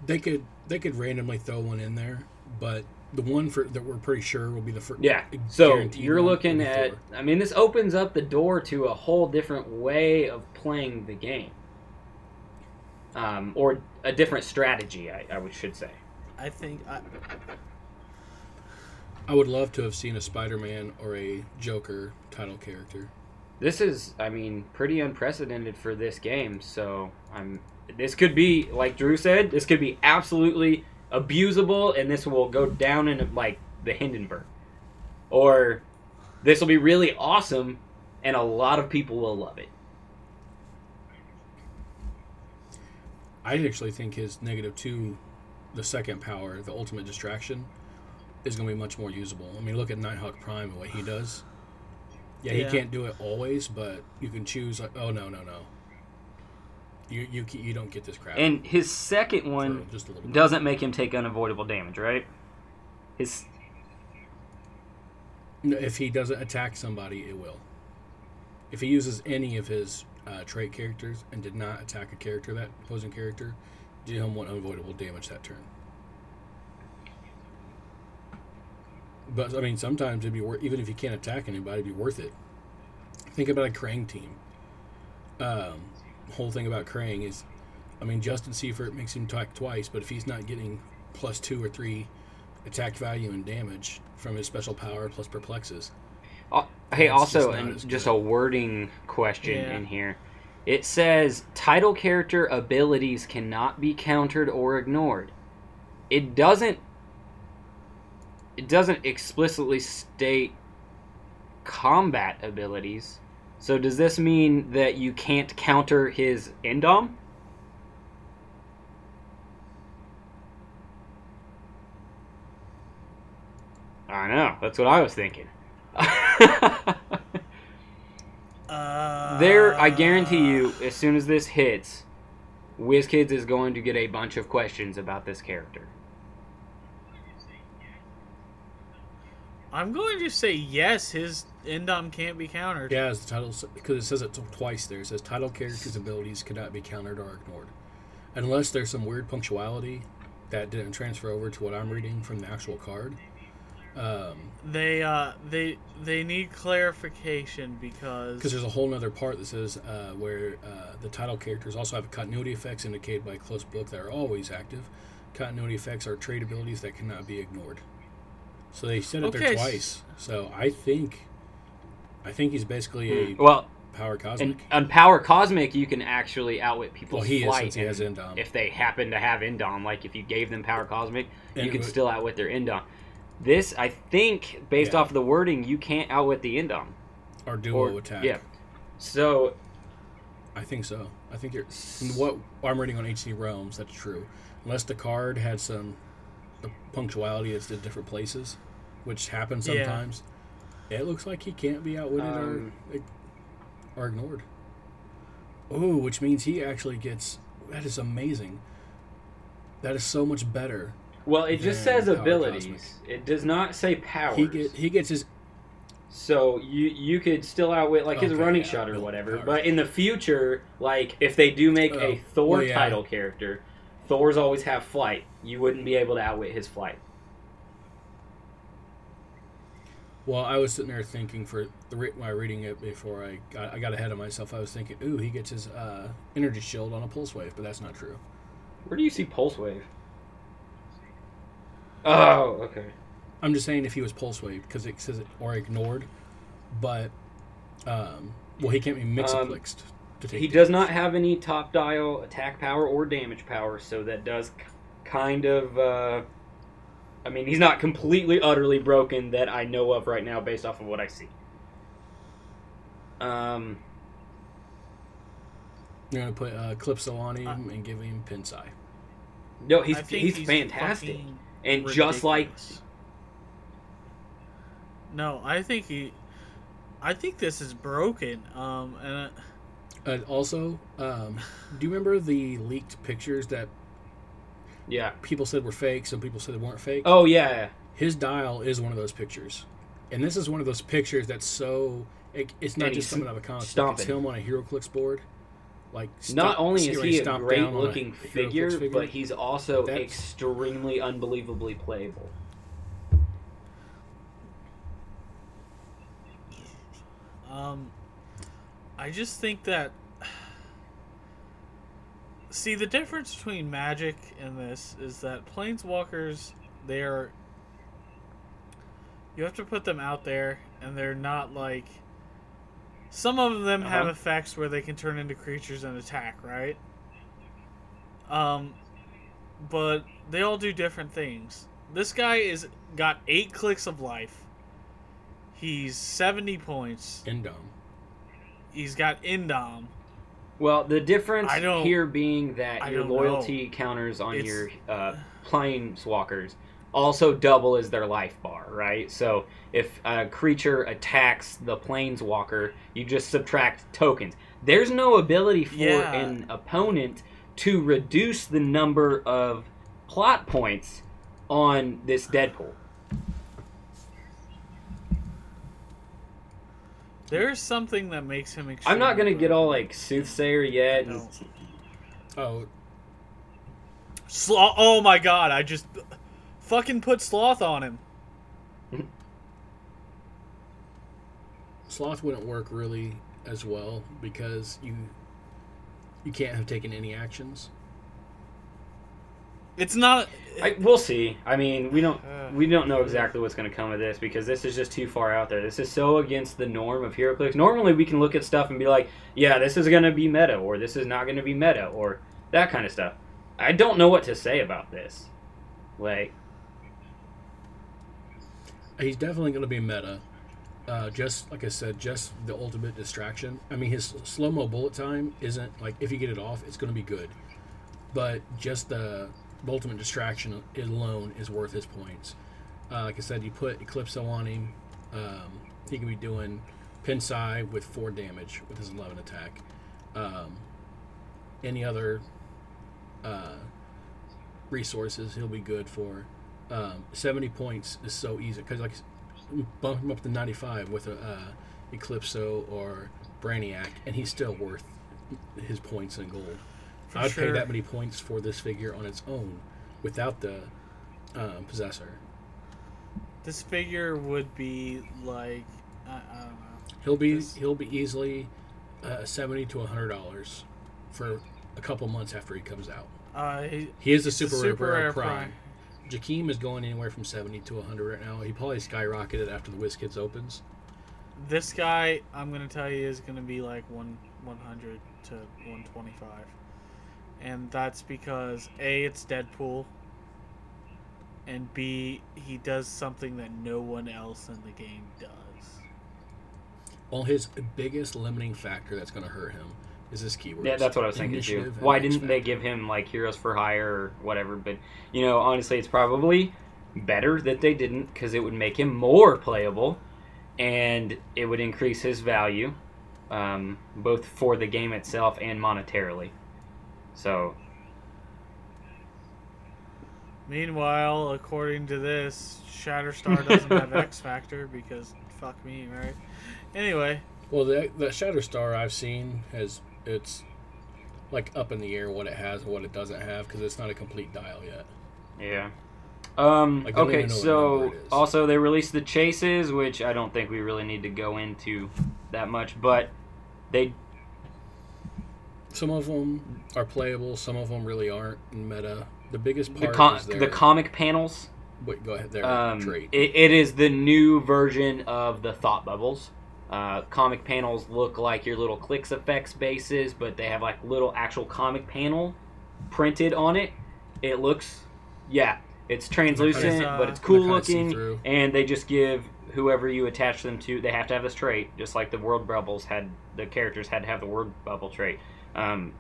They could they could randomly throw one in there, but the one for that we're pretty sure will be the first.
Yeah. So you're looking at. I mean, this opens up the door to a whole different way of playing the game, um, or a different strategy. I, I should say.
I think I,
I would love to have seen a Spider-Man or a Joker title character.
This is, I mean, pretty unprecedented for this game. So I'm. This could be, like Drew said, this could be absolutely abusable, and this will go down in like the Hindenburg, or this will be really awesome, and a lot of people will love it.
I actually think his negative two, the second power, the ultimate distraction, is going to be much more usable. I mean, look at Nighthawk Prime and what he does. Yeah,
Yeah.
he can't do it always, but you can choose. Like, oh no, no, no. You you you don't get this crap.
And his second one
just a little bit.
doesn't make him take unavoidable damage, right? His
If he doesn't attack somebody, it will. If he uses any of his uh, trait characters and did not attack a character, that opposing character, did him one unavoidable damage that turn. But I mean, sometimes it'd be worth even if you can't attack anybody, it'd be worth it. Think about a Krang team. Um, whole thing about Krang is, I mean, Justin Seifert makes him attack twice, but if he's not getting plus two or three attack value and damage from his special power plus perplexes,
uh, hey, also,
just
and just a wording question
Yeah.
in here. It says title character abilities cannot be countered or ignored. It doesn't. It doesn't explicitly state combat abilities. So does this mean that you can't counter his endom? I know. That's what I was thinking.
uh,
there, I guarantee you, as soon as this hits, WizKids is going to get a bunch of questions about this character.
I'm going to say yes. His Endom can't be countered.
Yeah, as the title because it says it twice there. It says title characters' abilities cannot be countered or ignored, unless there's some weird punctuality that didn't transfer over to what I'm reading from the actual card. Um,
They uh they they need clarification because
because there's a whole other part that says uh, where uh, the title characters also have continuity effects indicated by close book that are always active. Continuity effects are trait abilities that cannot be ignored. So they said it there
Okay, s-
twice. So I think, I think he's basically a hmm.
Well,
power cosmic.
and on Power Cosmic, you can actually outwit people's
Well, he is,
flight.
since he has
and
Endom.
If they happen to have Endom, like if you gave them Power Cosmic,
And
you can
would-
still outwit their Endom. This, I think, based
Yeah.
off of the wording, you can't outwit the Endom.
or duo
Or-
attack.
Yeah. So
I think so. I think you're. What I'm reading on HC Realms, that's true. Unless the card had some the punctuality is in different places, which happens
Yeah.
sometimes. It looks like he can't be outwitted
Um,
or or ignored. Oh, which means he actually gets. That is amazing. That is so much better.
Well, it just says abilities.
Cosmic.
It does not say powers.
He get he gets his
so you you could still outwit like his running
yeah,
shot or whatever. But in the future, like if they do make
Oh,
a Thor
well, yeah.
title character, Thor's always have flight. You wouldn't be able to outwit his flight.
Well, I was sitting there thinking for the re- my reading it before I got, I got ahead of myself. I was thinking, ooh, he gets his uh, energy shield on a pulse wave, but that's not true.
Where do you see Pulse Wave? Oh, okay.
I'm just saying if he was pulse wave because it says it or ignored, but um, well, he can't be mixaplexed to take.
He does not have any top dial attack power or damage power, so that does k- kind of. Uh, I mean, he's not completely, utterly broken that I know of right now, based off of what I see. Um,
You're gonna put uh, Eclipso on him and give him Pinsai.
no, he's
I think
he's, fantastic,
fucking
and just like.
No, I think he. I think this is broken. Um, and uh,
And also, um, do you remember the leaked pictures that
yeah.
people said were fake? Some people said they weren't fake.
Oh yeah,
His dial is one of those pictures, and this is one of those pictures that's so. It, it's not
And
just
he's
coming out of a comic book. It's
stomping.
him on a HeroClix board. Like
not only is he a great
down on a
looking figure, but he's also
That's-
extremely unbelievably playable.
um, I just think that. See, the difference between Magic and this is that Planeswalkers, they are. You have to put them out there, and they're not like. Some of them have
Uh-huh.
effects where they can turn into creatures and attack, right? Um, but they all do different things. This guy is got eight clicks of life. He's seventy points.
Indom.
He's got Indom.
Well, the difference here being that your loyalty counters on
It's-
your uh, planeswalkers also double as their life bar, right? So if a creature attacks the planeswalker, you just subtract tokens. There's no ability for
Yeah.
an opponent to reduce the number of plot points on this Deadpool.
There's something that makes him.
I'm not gonna
extremely
get all like soothsayer yet.
No.
Oh,
Sloth. Oh my god! I just fucking put sloth on him.
Sloth wouldn't work really as well because you you can't have taken any actions.
It's not.
I, we'll see. I mean, we don't
Uh.
we don't know exactly what's going to come of this because this is just too far out there. This is so against the norm of HeroClix. Normally, we can look at stuff and be like, "Yeah, this is going to be meta," or "This is not going to be meta," or that kind of stuff. I don't know what to say about this. Like,
He's definitely going to be meta. Uh, just like I said, just the ultimate distraction. I mean, his slow mo bullet time isn't like if you get it off, it's going to be good. But just the ultimate distraction alone is worth his points. Uh, like I said, you put Eclipso on him, um, he can be doing Pinsai with four damage with his 11 attack. Um, any other uh, resources he'll be good for. Um, 70 points is so easy because like bump him up to 95 with a uh, Eclipso or Brainiac, and he's still worth his points in gold.
For
I'd
sure.
pay that many points for this figure on its own without the um, possessor.
This figure would be like. I, I don't know.
He'll be
This-
he'll be easily uh, 70 to 100 dollars for a couple months after he comes out.
Uh, he,
He is a
It's a
super,
super
rare,
rare
prime.
prime.
Jakeem is going anywhere from 70 to 100 right now. He probably skyrocketed after the WizKids opens.
this guy, I'm gonna tell you, is gonna be like one 100 to 125, and that's because a it's Deadpool, and b he does something that no one else in the game does.
Well, his biggest limiting factor that's going to hurt him is his keywords.
yeah, that's what I was thinking too. Why didn't they give him like Heroes for Hire or whatever? But you know, honestly, it's probably better that they didn't because it would make him more playable, and it would increase his value, um, both for the game itself and monetarily. So
Meanwhile, according to this, Shatterstar doesn't have X Factor because fuck me, right? Anyway,
Well, the the Shatterstar I've seen has it's like up in the air what it has and what it doesn't have because it's not a complete dial yet.
Yeah. Um,
Like,
okay,
even know what
so
number it is.
also they released the chases, which I don't think we really need to go into that much, but they
Some of them are playable, some of them really aren't in meta. The biggest
the
part
com-
is their,
the comic panels.
wait, go ahead there.
Um,
trait.
it, it is the new version of the thought bubbles. Uh, comic panels look like your little clicks effects bases, but they have like little actual comic panel printed on it. It looks, yeah, It's translucent,
uh,
but it's cool looking, and they just give whoever you attach them to. They have to have this trait, just like the world bubbles had. The characters had to have the world bubble trait. Um,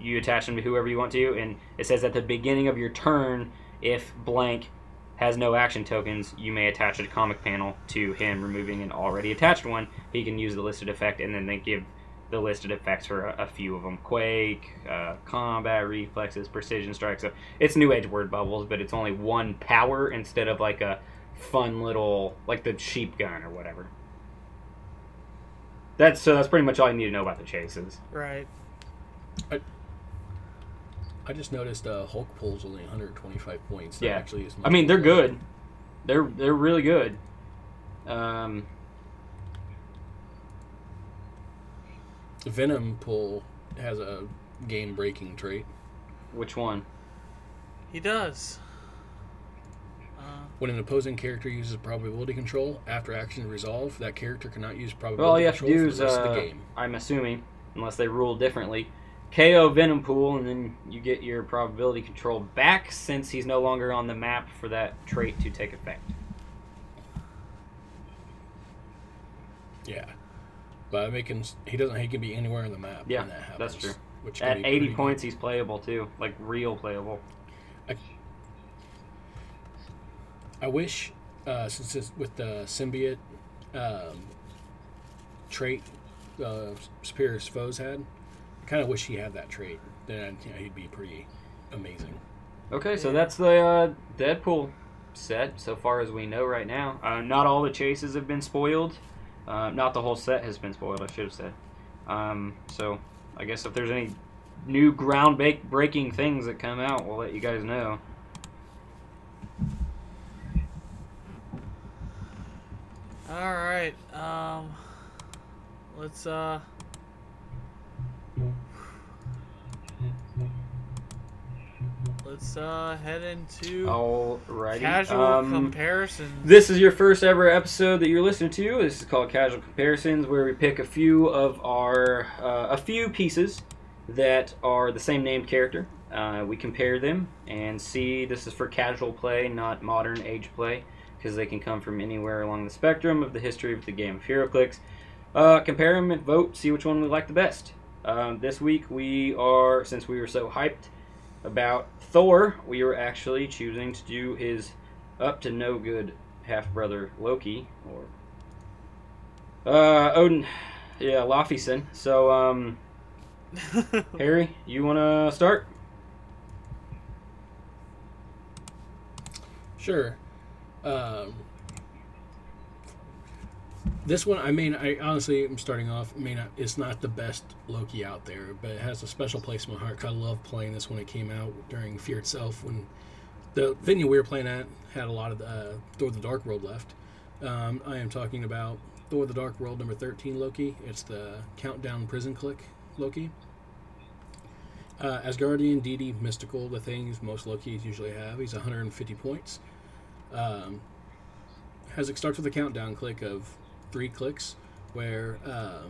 you attach them to whoever you want to, and it says at the beginning of your turn, if blank has no action tokens, you may attach a comic panel to him, removing an already attached one. He can use the listed effect, and then they give the listed effects for a, a few of them: quake, uh, combat, reflexes, precision strikes. So it's new age word bubbles, but it's only one power instead of like a fun little like the sheep gun or whatever. That's so. That's pretty much all you need to know about the chases.
Right.
I I just noticed uh, Hulk pulls only 125 points. That
Yeah.
actually is.
I mean, they're good. They're they're really good. Um,
Venom pull has a game breaking trait.
which one?
He does. Uh,
When an opposing character uses probability control after action resolve, that character cannot use probability
Well, all you have to
control
do
for
is,
the rest of
uh,
the game.
I'm assuming, unless they rule differently, KO Venom Pool, and then you get your probability control back since he's no longer on the map for that trait to take effect.
Yeah, but making he doesn't he can be anywhere on the map.
Yeah,
when that happens,
that's true.
Which
At 80
pretty
points, he's playable too, like real playable.
good. I wish uh, since it's with the symbiote um, trait uh, Superior's foes had, I kind of wish he had that trait. Then you know, he'd be pretty amazing.
Okay, so that's the uh, Deadpool set so far as we know right now. Uh, not all the chases have been spoiled. Uh, not the whole set has been spoiled, I should have said. Um, so I guess if there's any new ground breaking things that come out, we'll let you guys know.
all right. Um, let's uh. Let's uh head into
Alrighty.
casual
Um,
comparisons.
This is your first ever episode that you're listening to. This is called Casual Comparisons, where we pick a few of our uh, a few pieces that are the same named character. Uh, we compare them and see. This is for casual play, not modern age play, because they can come from anywhere along the spectrum of the history of the game of HeroClix. Uh, compare them and vote. See which one we like the best. Um, this week we are, since we were so hyped about Thor, we were actually choosing to do his up to no good half brother Loki or uh Odin yeah Laufeyson. So um Harry, you wanna start?
Sure. Um, this one, I mean, I honestly am starting off. I mean, it's not the best Loki out there, but it has a special place in my heart. 'cause I love playing this when it came out during Fear itself. When the venue we were playing at had a lot of uh, Thor: The Dark World left. Um, I am talking about Thor: The Dark World number thirteen Loki. It's the Countdown Prison Click Loki. Uh, Asgardian, DD, Mystical, the things most Lokis usually have. He's 150 points. Um, has it starts with a countdown click of three clicks, where uh,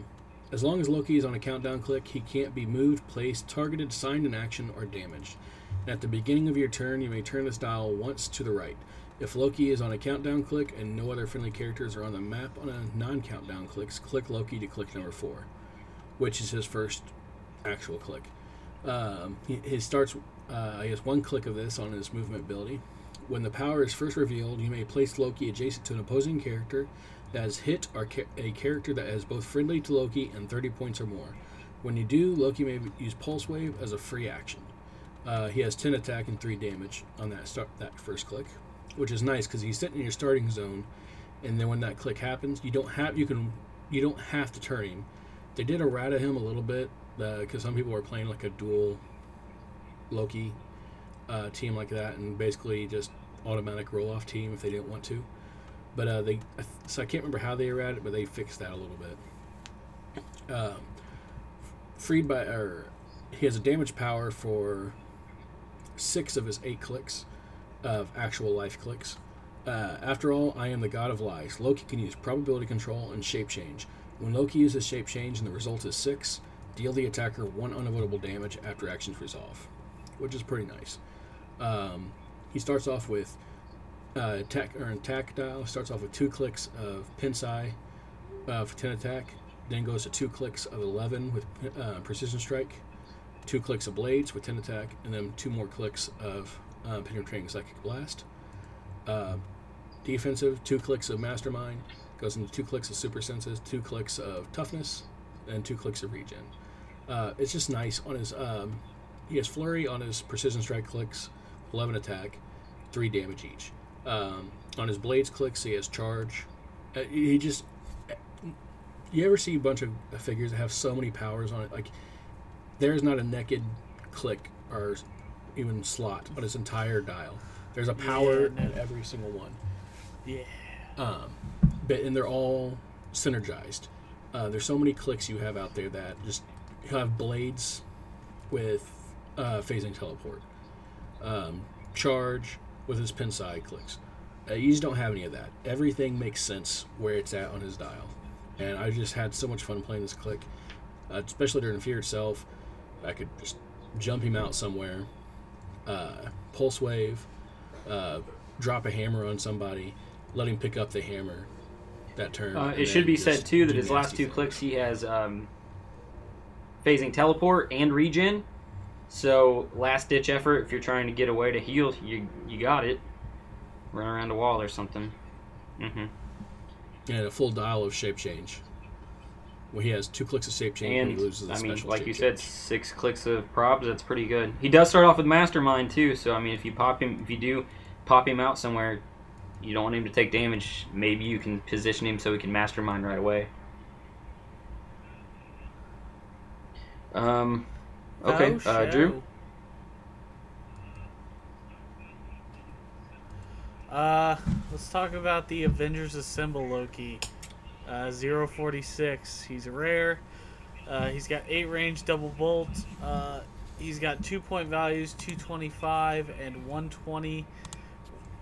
as long as Loki is on a countdown click, he can't be moved, placed, targeted, signed in action, or damaged. And at the beginning of your turn, you may turn this dial once to the right. If Loki is on a countdown click and no other friendly characters are on the map on a non-countdown clicks, click Loki to click number four, which is his first actual click. Um, he, he starts. Uh, he has one click of this on his movement ability. When the power is first revealed, you may place Loki adjacent to an opposing character that has hit or ca- a character that is both friendly to Loki and 30 points or more. When you do, Loki may use Pulse Wave as a free action. Uh, he has 10 attack and 3 damage on that start that first click, which is nice because he's sitting in your starting zone, and then when that click happens, you don't have you can you don't have to turn him. They did errata him a little bit because some people were playing like a dual Loki uh, team like that, and basically just automatic roll off team if they didn't want to. But uh, they so I can't remember how they errated it, but they fixed that a little bit. Um, freed by or he has a damage power for six of his eight clicks of actual life clicks. Uh, after all, I am the god of lies. Loki can use probability control and shape change. When Loki uses shape change and the result is six, deal the attacker one unavoidable damage after actions resolve, which is pretty nice. Um, he starts off with uh, or dial. Starts off with two clicks of Pinsai uh, for ten attack. Then goes to two clicks of eleven with uh, precision strike. Two clicks of blades with ten attack, and then two more clicks of uh, penetrating psychic blast. Uh, defensive, two clicks of mastermind. Goes into two clicks of super senses, two clicks of toughness, and two clicks of regen. Uh, it's just nice on his. Um, he has flurry on his precision strike clicks, eleven attack, three damage each. Um, on his blades clicks, he has charge. Uh, he just. You ever see a bunch of figures that have so many powers on it? Like, there's not a naked click or even slot on his entire dial. There's a power
Yeah,
in every single one.
Yeah.
Um, but and they're all synergized. Uh, there's so many clicks you have out there that just you have blades with uh, phasing teleport, um, charge with his pin side clicks. Uh, you just don't have any of that. Everything makes sense where it's at on his dial, and I just had so much fun playing this click, uh, especially during Fear itself. I could just jump him out somewhere, uh, pulse wave, uh, drop a hammer on somebody, let him pick up the hammer that turn.
Uh, it should be said too that his last two
things.
clicks he has um, phasing teleport and regen. So last ditch effort, if you're trying to get away to heal, you you got it. Run around a wall or something. Mm hmm
and a full dial of shape change. Well, he has two clicks of shape change when
And
he loses a
I mean, like you said,
change.
six clicks of probs. That's pretty good. He does start off with mastermind too. So I mean, if you pop him, if you do pop him out somewhere, you don't want him to take damage. Maybe you can position him so he can mastermind right away. Um. Okay,
Oh,
uh, Drew.
Uh, let's talk about the Avengers Assemble Loki. Uh, 046. He's a rare. Uh, he's got 8 range double bolt. Uh, he's got 2 point values 225 and 120.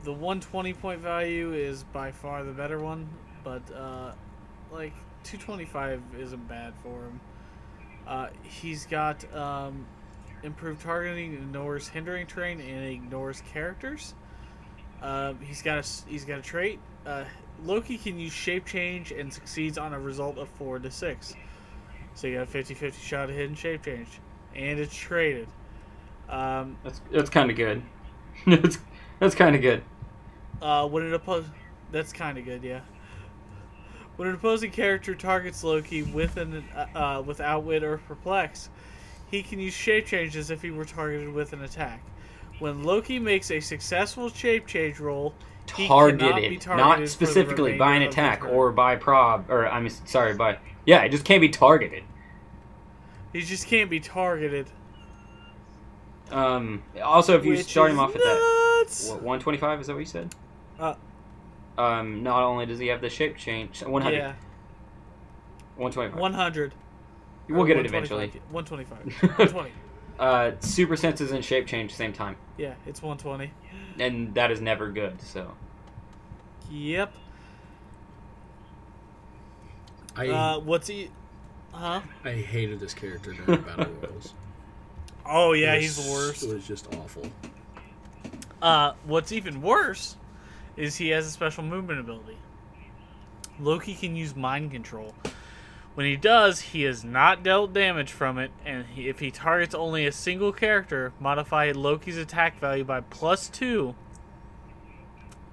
The 120 point value is by far the better one, but uh, like 225 isn't bad for him. Uh, he's got um, improved targeting, ignores hindering terrain, and ignores characters. Um, he's got a he's got a trait. Uh, Loki can use shape change and succeeds on a result of four to six. So you got a 50-50 shot at hidden shape change, and it's traded. Um,
That's that's kind of good. that's that's kind of good.
Uh, when it oppo- that's kind of good, yeah. When an opposing character targets Loki with an uh, uh, with outwit or perplex, he can use shape change as if he were targeted with an attack. When Loki makes a successful shape change roll, he be
Targeted,
targeted
not specifically by an
remainder of the
attack or by prob, or I'm sorry, by yeah, it just can't be targeted.
he just can't be targeted.
Um, also, if you
which
start him off at that what, 125, is that what you said?
Uh,
Um, not only does he have the shape change, 100,
Yeah,
125.
one hundred.
we'll get it eventually.
One twenty-five. One twenty.
Uh, super senses and shape change same time,
Yeah, it's one twenty.
and that is never good. So
Yep.
I
Uh, what's he? Huh?
I hated this character during Battle Royales.
Oh yeah,
It
he's
was-
the worst.
It was just awful.
Uh, what's even worse is he has a special movement ability. Loki can use mind control. When he does, he is not dealt damage from it, and he, if he targets only a single character, modify Loki's attack value by plus two,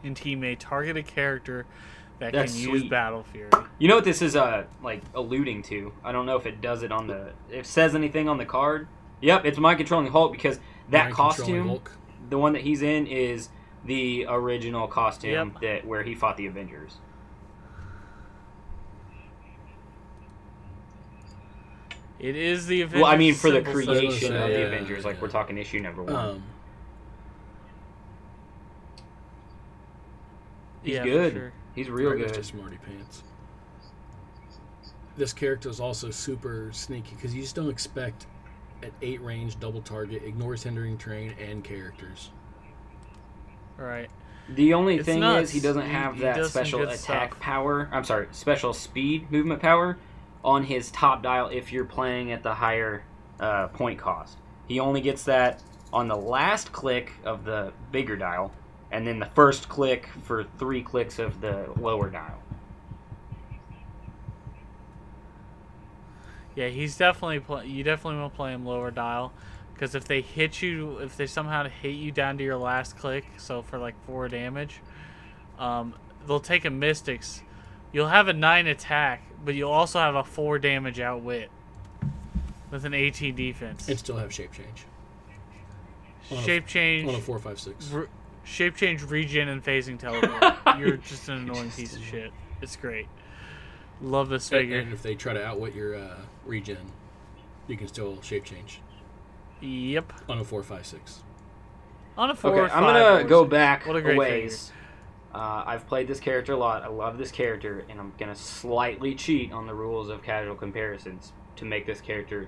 and he may target a character that
That's
can use
sweet.
Battle Fury.
you know what this is uh like alluding to. I don't know if it does it on the if it says anything on the card. Yep, it's mind controlling Hulk because that
Mind
costume,
Hulk.
the one that he's in, is the original costume
Yep.
that where he fought the Avengers.
It is the Avengers
well, I mean for the creation
say,
of the
yeah,
Avengers, like
yeah.
we're talking issue number one.
Um,
He's
Yeah,
good.
sure.
He's real
right next
good.
to Smarty Pants. This character is also super sneaky because you just don't expect at eight range double target, ignores hindering terrain and characters.
Right.
The only
It's
thing
nuts.
is he doesn't have
he
that
does
special attack
stuff.
power. I'm sorry, special speed movement power on his top dial if you're playing at the higher uh, point cost. He only gets that on the last click of the bigger dial, and then the first click for three clicks of the lower dial.
Yeah, he's definitely play. You definitely want to play him lower dial, because if they hit you, if they somehow hit you down to your last click, so for like four damage, um, they'll take a mystics. You'll have a nine attack, but you'll also have a four damage outwit with an 18 defense.
And still have shape change. on a-
shape change,
On a four, five, six.
re- shape change, regen, and phasing teleport. You're just an annoying piece of shit. It's great. Love this
And,
figure.
and if they try to outwit your uh, regen, you can still shape change
Yep.
on a four, five, six.
On a four.
Okay,
or
I'm gonna
or
go
six.
back
What a
a
great
ways. Uh, I've played this character a lot. I love this character, and I'm gonna slightly cheat on the rules of casual comparisons to make this character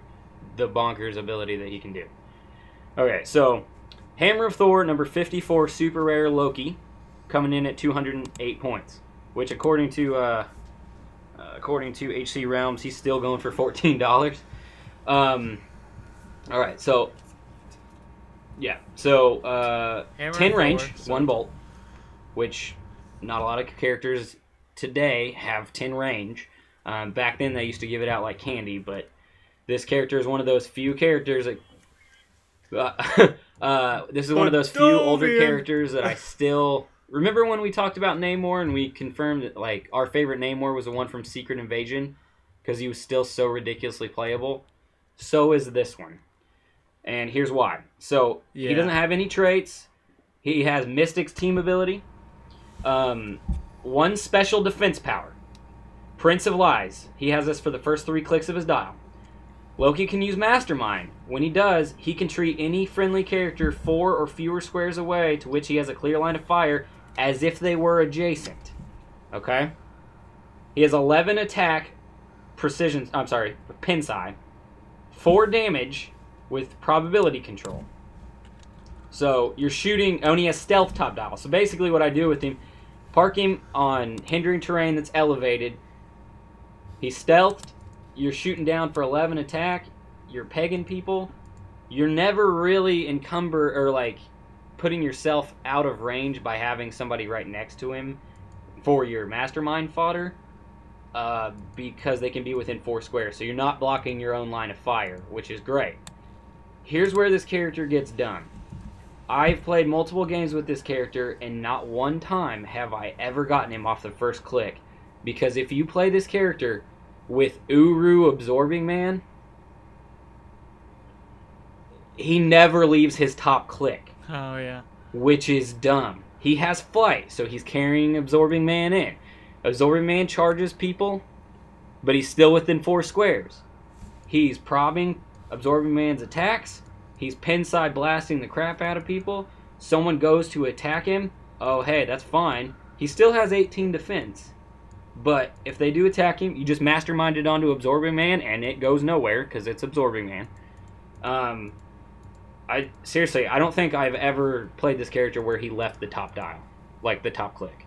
the bonkers ability that he can do. Okay, so Hammer of Thor, number 54, super rare Loki, coming in at 208 points, which according to uh, uh, according to HC Realms, he's still going for fourteen dollars. Um, all right, so yeah, so uh,
Hammer
ten range,
Thor, so-
one bolt, which not a lot of characters today have ten range. Um, back then, they used to give it out like candy, but this character is one of those few characters that. Uh, uh, this is one of those few older characters that I still remember when we talked about Namor and we confirmed that like our favorite Namor was the one from Secret Invasion because he was still so ridiculously playable. So is this one, and here's why. So he doesn't have any traits. He has Mystic's team ability, um, one special defense power, Prince of Lies. He has this for the first three clicks of his dial. Loki can use Mastermind. When he does, he can treat any friendly character four or fewer squares away to which he has a clear line of fire as if they were adjacent. Okay? He has 11 attack, precision, I'm sorry, pin side, 4 damage with probability control. So you're shooting, oh, and he has stealth top dial. So basically, what I do with him, park him on hindering terrain that's elevated. He's stealthed. You're shooting down for 11 attack. You're pegging people. You're never really encumber or like putting yourself out of range by having somebody right next to him for your mastermind fodder. Uh, because they can be within four squares, so you're not blocking your own line of fire, which is great. Here's where this character gets done. I've played multiple games with this character, and not one time have I ever gotten him off the first click. Because if you play this character with Uru Absorbing Man, he never leaves his top click,
Oh yeah.
which is dumb. He has flight, so he's carrying Absorbing Man in. Absorbing Man charges people, but he's still within four squares. He's probbing Absorbing Man's attacks. He's pin side blasting the crap out of people. Someone goes to attack him. Oh, hey, that's fine. He still has 18 defense. But if they do attack him, you just mastermind it onto Absorbing Man, and it goes nowhere because it's Absorbing Man. Um, I seriously, I don't think I've ever played this character where he left the top dial, like the top click.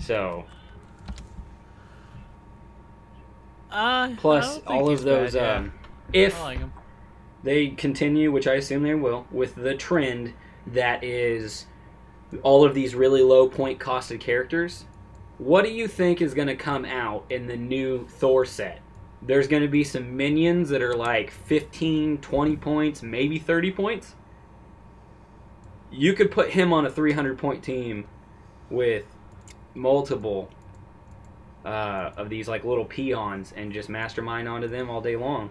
So
Uh,
plus all of those,
bad, yeah.
um, if
like
they continue, which I assume they will, with the trend that is all of these really low point costed characters. What do you think is going to come out in the new Thor set? There's going to be some minions that are like 15, 20 points, maybe 30 points. You could put him on a 300 point team with multiple uh, of these like little peons and just mastermind onto them all day long.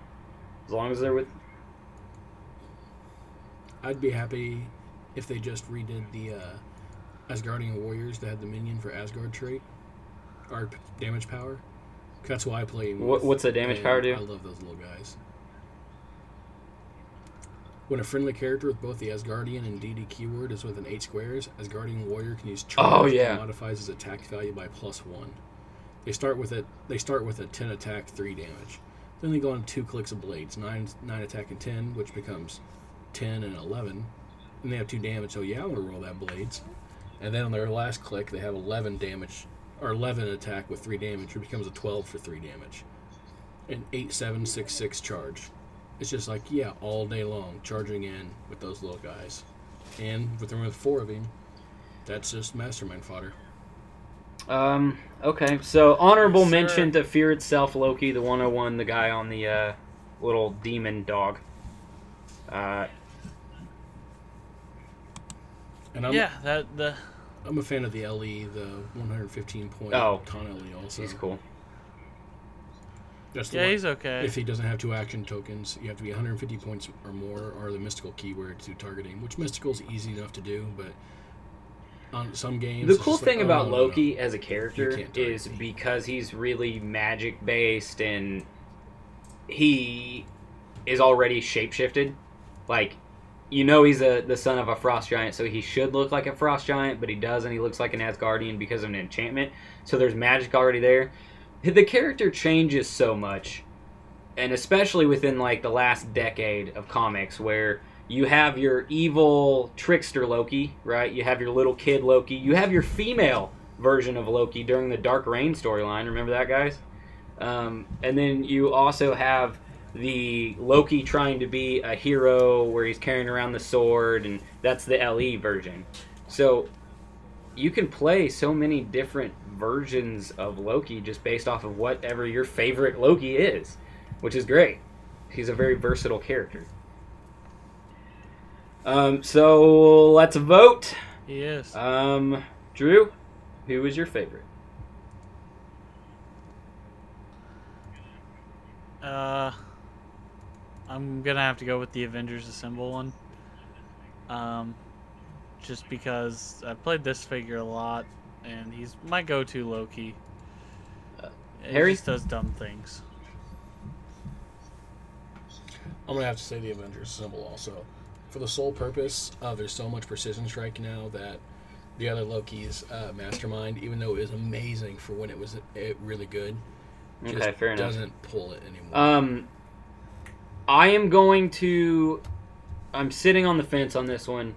As long as they're with
I'd be happy if they just redid the uh, Asgardian Warriors that had the minion for Asgard trait, or p- damage power. That's why I play.
What- what's the damage
and
power do?
I love those little guys. When a friendly character with both the Asgardian and DD keyword is within eight squares, Asgardian Warrior can use charge
Oh, yeah.
and modifies his attack value by plus one. They start with a they start with a ten attack, three damage. Then they go on two clicks of blades, nine nine attack and ten, which becomes ten and eleven. And they have two damage, so yeah, I'm gonna roll that blades. And then on their last click, they have eleven damage or eleven attack with three damage, which becomes a twelve for three damage. An eight seven six six charge. it's just like yeah, all day long charging in with those little guys, and with with four of him, that's just mastermind fodder.
Um. Okay. So honorable
Yes,
mention to Fear itself, Loki, the 101, the guy on the uh, little demon dog. Uh,
And I'm
yeah, that the
I'm a fan of the LE, the 115 point
Oh.
con LE also.
he's cool.
That's
yeah
one.
he's okay.
If he doesn't have two action tokens, you have to be 150 points or more, or the mystical keyword to target him. Which mystical is easy enough to do, but on some games,
The cool thing
like,
about
oh, no, no, no.
Loki as a character is because he's really magic based and he is already shapeshifted. Like, you know, he's a, the son of a frost giant, so he should look like a frost giant, but he doesn't. He looks like an Asgardian because of an enchantment. So there's magic already there. The character changes so much, and especially within like the last decade of comics, where you have your evil trickster Loki, right? You have your little kid Loki. You have your female version of Loki during the Dark Reign storyline. Remember that, guys? Um, and then you also have the Loki trying to be a hero where he's carrying around the sword, and that's the LE version. So you can play so many different versions of Loki just based off of whatever your favorite Loki is, which is great. He's a very versatile character. Um, so let's vote.
Yes.
Um, Drew, who was your favorite?
Uh, I'm gonna have to go with the Avengers Assemble one. Um, just because I played this figure a lot, and he's my go-to Loki.
Uh,
he
Harry?
just does dumb things.
I'm gonna have to say the Avengers Assemble also, for the sole purpose of there's so much precision strike now that the other Loki's uh, mastermind, even though it was amazing for when it was uh, really good, just
Okay, fair enough.
doesn't pull it anymore.
Um, I am going to. I'm sitting on the fence on this one,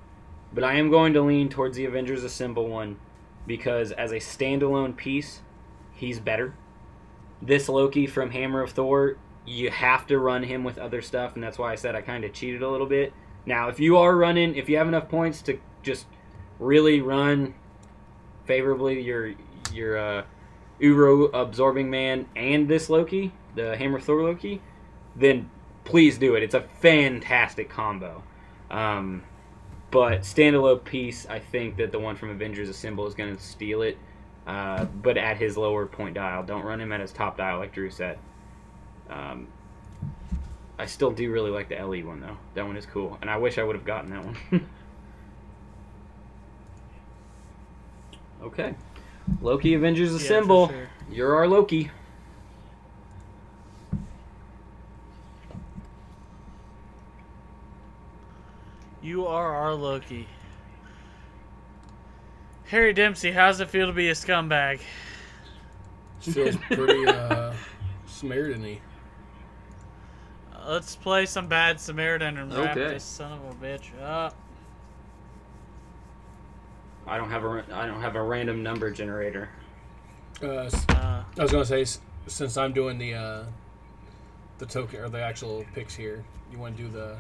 but I am going to lean towards the Avengers Assemble one because as a standalone piece, he's better. This Loki from Hammer of Thor, you have to run him with other stuff, and that's why I said I kind of cheated a little bit. Now, if you are running, if you have enough points to just really run favorably your your uh, Uru absorbing man and this Loki, the Hammer Thor Loki, then please do it. It's a fantastic combo. Um, but standalone piece, I think that the one from Avengers Assemble is going to steal it. Uh, but at his lower point dial, don't run him at his top dial, like Drew said. Um, I still do really like the LE one though. That one is cool, and I wish I would have gotten that one. okay, Loki Avengers
Yeah,
Assemble.
sure.
You're our Loki.
You are our Loki. Harry Dempsey, how's it feel to be a scumbag?
Feels pretty uh, Samaritan-y.
Let's play some bad Samaritan and wrap
Okay.
this son of a bitch up.
I don't have a I don't have a random number generator.
Uh,
Uh,
I was gonna say since I'm doing the uh, the token or the actual picks here, you want to do the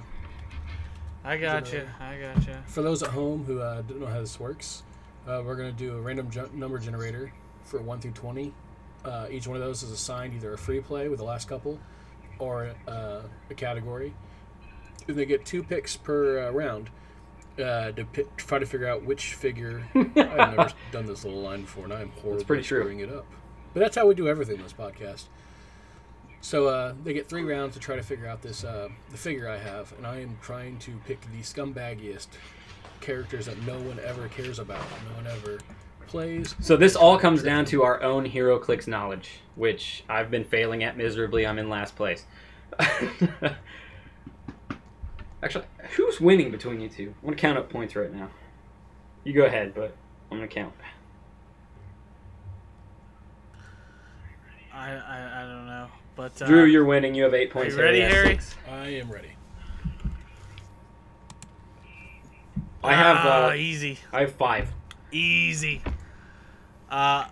I got you. I got you.
for those at home who uh, don't know how this works. Uh, we're gonna do a random ju- number generator for one through twenty. Uh, each one of those is assigned either a free play with the last couple, or uh, a category. And they get two picks per uh, round uh, to try to figure out which figure. I've never done this little line before, and I'm horrible at screwing it up. But that's how we do everything in this podcast. So uh, they get three rounds to try to figure out this uh, the figure I have, and I am trying to pick the scumbaggiest characters that no one ever cares about, no one ever plays.
So this all comes down to our own HeroClix knowledge, which I've been failing at miserably. I'm in last place. Actually, who's winning between you two? I'm gonna count up points right now. You go ahead, but I'm gonna count.
I, I, I don't know. But uh,
Drew, you're winning. You have eight points.
you ready, Harry?
six.
I am ready.
I have.
ah,
Uh,
easy,
I have five.
easy. Uh,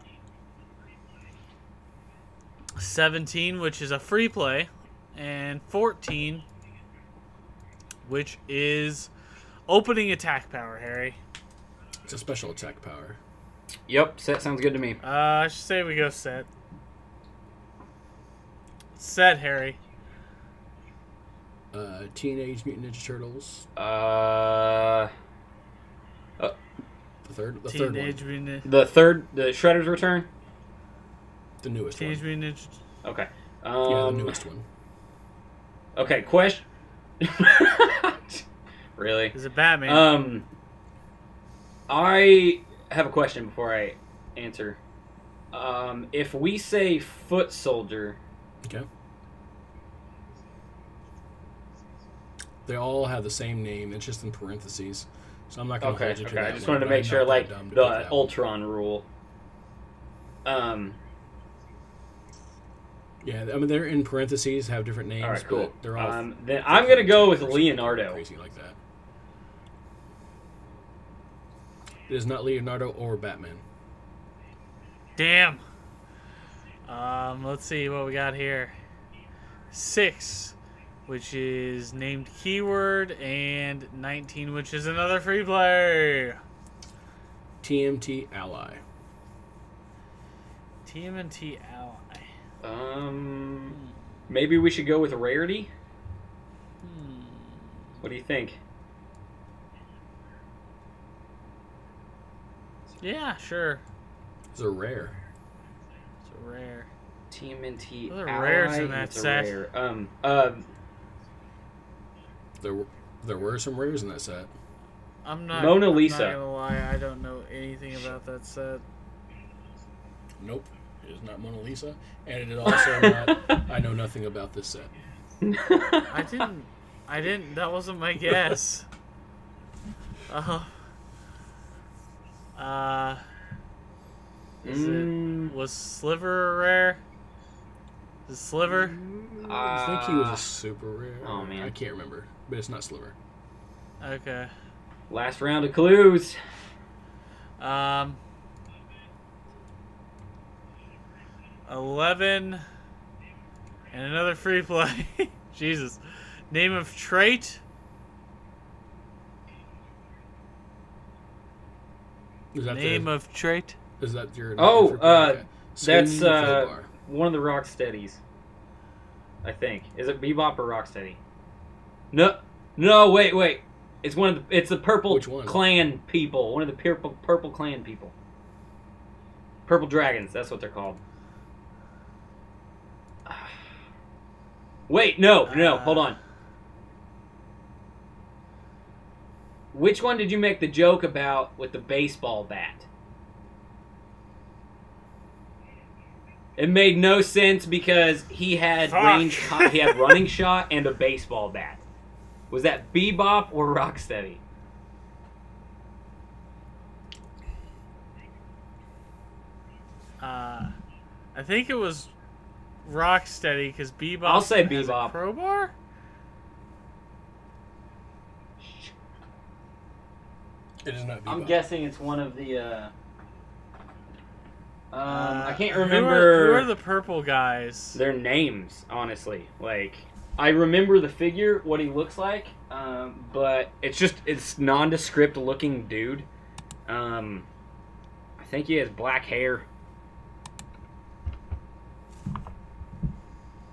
seventeen, which is a free play, and fourteen, which is opening attack power, Harry.
It's a special attack power.
Yep, set sounds good to me.
Uh, I should say we go set. Set, Harry.
Uh, Teenage Mutant Ninja Turtles.
Uh,
The third, the third
Teenage
one,
Mutant
the third, the Shredder's Return.
the newest
Teenage
one.
Mutant Ninja.
Okay. Um,
yeah, the newest one.
Okay, question. really?
Is it Batman?
Um, I have a question before I answer. Um, if we say foot soldier,
Okay. They all have the same name. It's just in parentheses. So I'm not going to
okay,
hold you to
okay,
that
I just
one,
wanted to make sure, like
dumb to pick
the
that one.
Ultron rule. Um,
Yeah, I mean they're in parentheses, have different names.
all right, cool.
But they're all.
Um, then I'm gonna go with Leonardo.
Crazy like that. It is not Leonardo or Batman.
Damn. Um, let's see what we got here. Six, which is named keyword, and 19, which is another free play.
TMT Ally.
TMT Ally.
Um, maybe we should go with rarity.
Hmm.
What do you think?
Yeah, sure.
It's a rare.
It's a rare.
TMNT
Those are
ally.
rares in that
it's
set.
rare. Um, um,
There, were- there were some rares in that set.
I'm not.
Mona
I'm
Lisa.
not gonna lie. I don't know anything about that set.
Nope, it is not Mona Lisa, and it is also not. I know nothing about this set.
I didn't. I didn't. That wasn't my guess. Uh huh. Uh. Is it
Mm,
was Sliver rare? Is Sliver?
I think he was
uh,
a super rare.
oh, man.
I can't remember, but it's not Sliver.
Okay.
last round of clues.
Um. Eleven. And another free play. Jesus. Name of trait.
Is that
Name
the,
of trait.
Is that your?
Oh,
your-
uh,
okay.
That's
Swinging
uh,
crowbar.
one of the rock steadies. I think. Is it Bebop or Rocksteady? No, no. Wait, wait. It's one of the. It's the Purple
Which one?
Clan people. One of the purple Purple Clan people. Purple Dragons. That's what they're called. Wait, no, no.
Uh,
hold on. Which one did you make the joke about with the baseball bat? It made no sense because he had
Fuck.
range, he had running shot and a baseball bat. Was that Bebop or Rocksteady?
Uh, I think it was Rocksteady because Bebop.
I'll say
has a
Bebop.
crowbar.
It is not.
I'm guessing it's one of the. Uh... Um, I
Uh,
can't
who are-
remember
Who are, the purple guys?
their names, honestly. Like, I remember the figure, what he looks like, um, but it's just it's nondescript looking dude. Um, I think he has black hair,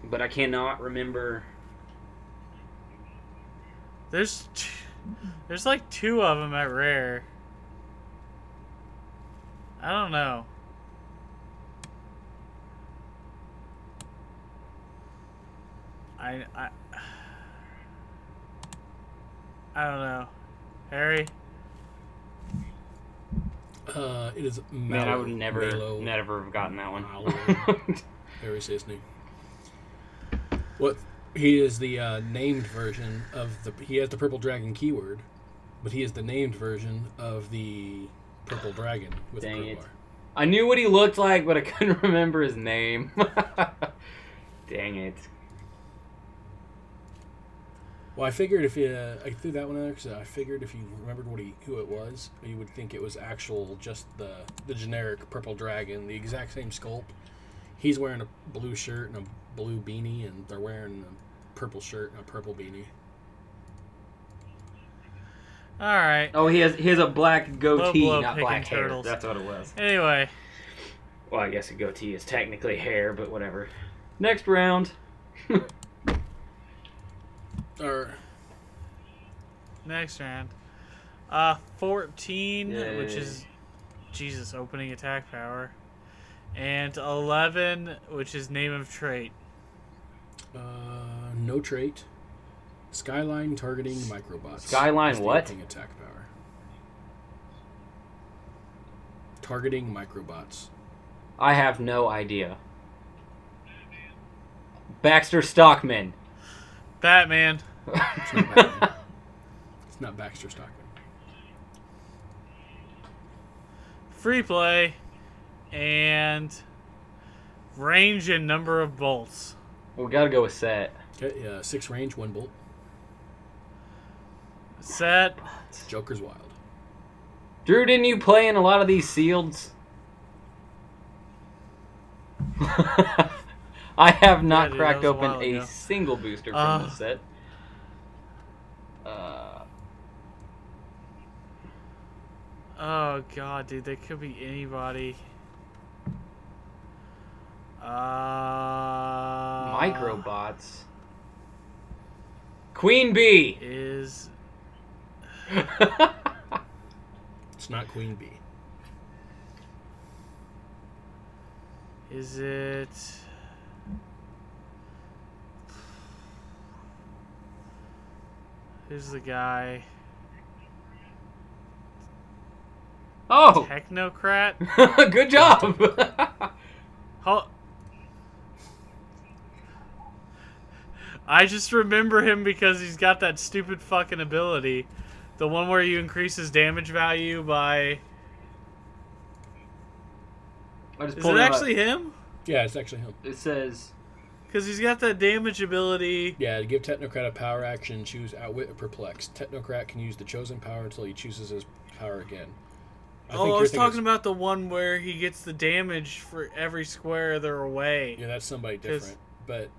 but I cannot remember.
There's, t- there's like two of them at rare. I don't know. I I I don't know. Harry,
Uh, it is.
Man, I would never,
Mallow-
never have gotten that one.
Mallow. There is his name. What? He is the uh, named version of the. He has the purple dragon keyword, but he is the named version of the purple dragon with
Dang
the
it.
crowbar.
I knew what he looked like, but I couldn't remember his name. Dang it.
Well, I figured if you, uh, I threw that one out because I figured if you remembered what he, who it was, you would think it was actual, just the the generic purple dragon, the exact same sculpt. He's wearing a blue shirt and a blue beanie, and they're wearing a purple shirt and a purple beanie.
All right.
Oh, he has he has a black goatee,
blow
not black hair.
turtles.
That's what it was.
Anyway,
Well, I guess a goatee is technically hair, but whatever. Next round.
Or
next round. Uh, 14, which is Jesus opening attack power, and 11, which is name of trait.
uh, no trait. Skyline targeting microbots.
Skyline what?
opening attack power. Targeting microbots.
I have no idea. Baxter Stockman.
Batman.
It's not Batman. it's not Baxter Stockman.
Free play, and range and number of bolts.
Well, we gotta go with set.
Okay, uh, six range, one bolt.
Set.
Joker's wild.
Drew, didn't you play in a lot of these sealeds? I have not
dude,
cracked
that was a
open a single booster from
Uh.
this set.
Oh god, dude, that could be anybody. Uh,
microbots. Queen Bee.
is
It's not Queen Bee.
is it? Who's the guy?
Oh,
Technocrat.
good job.
Ho- I just remember him because he's got that stupid fucking ability. The one where you increase his damage value by.
I just
Is
pulled
it
up.
actually him?
Yeah, it's actually him.
It says
Because he's got that damage ability.
Yeah, to give Technocrat a power action, choose Outwit or Perplex. Technocrat can use the chosen power until he chooses his power again. I
oh, I was talking about the one where he gets the damage for every square they're away.
Yeah, that's somebody different. But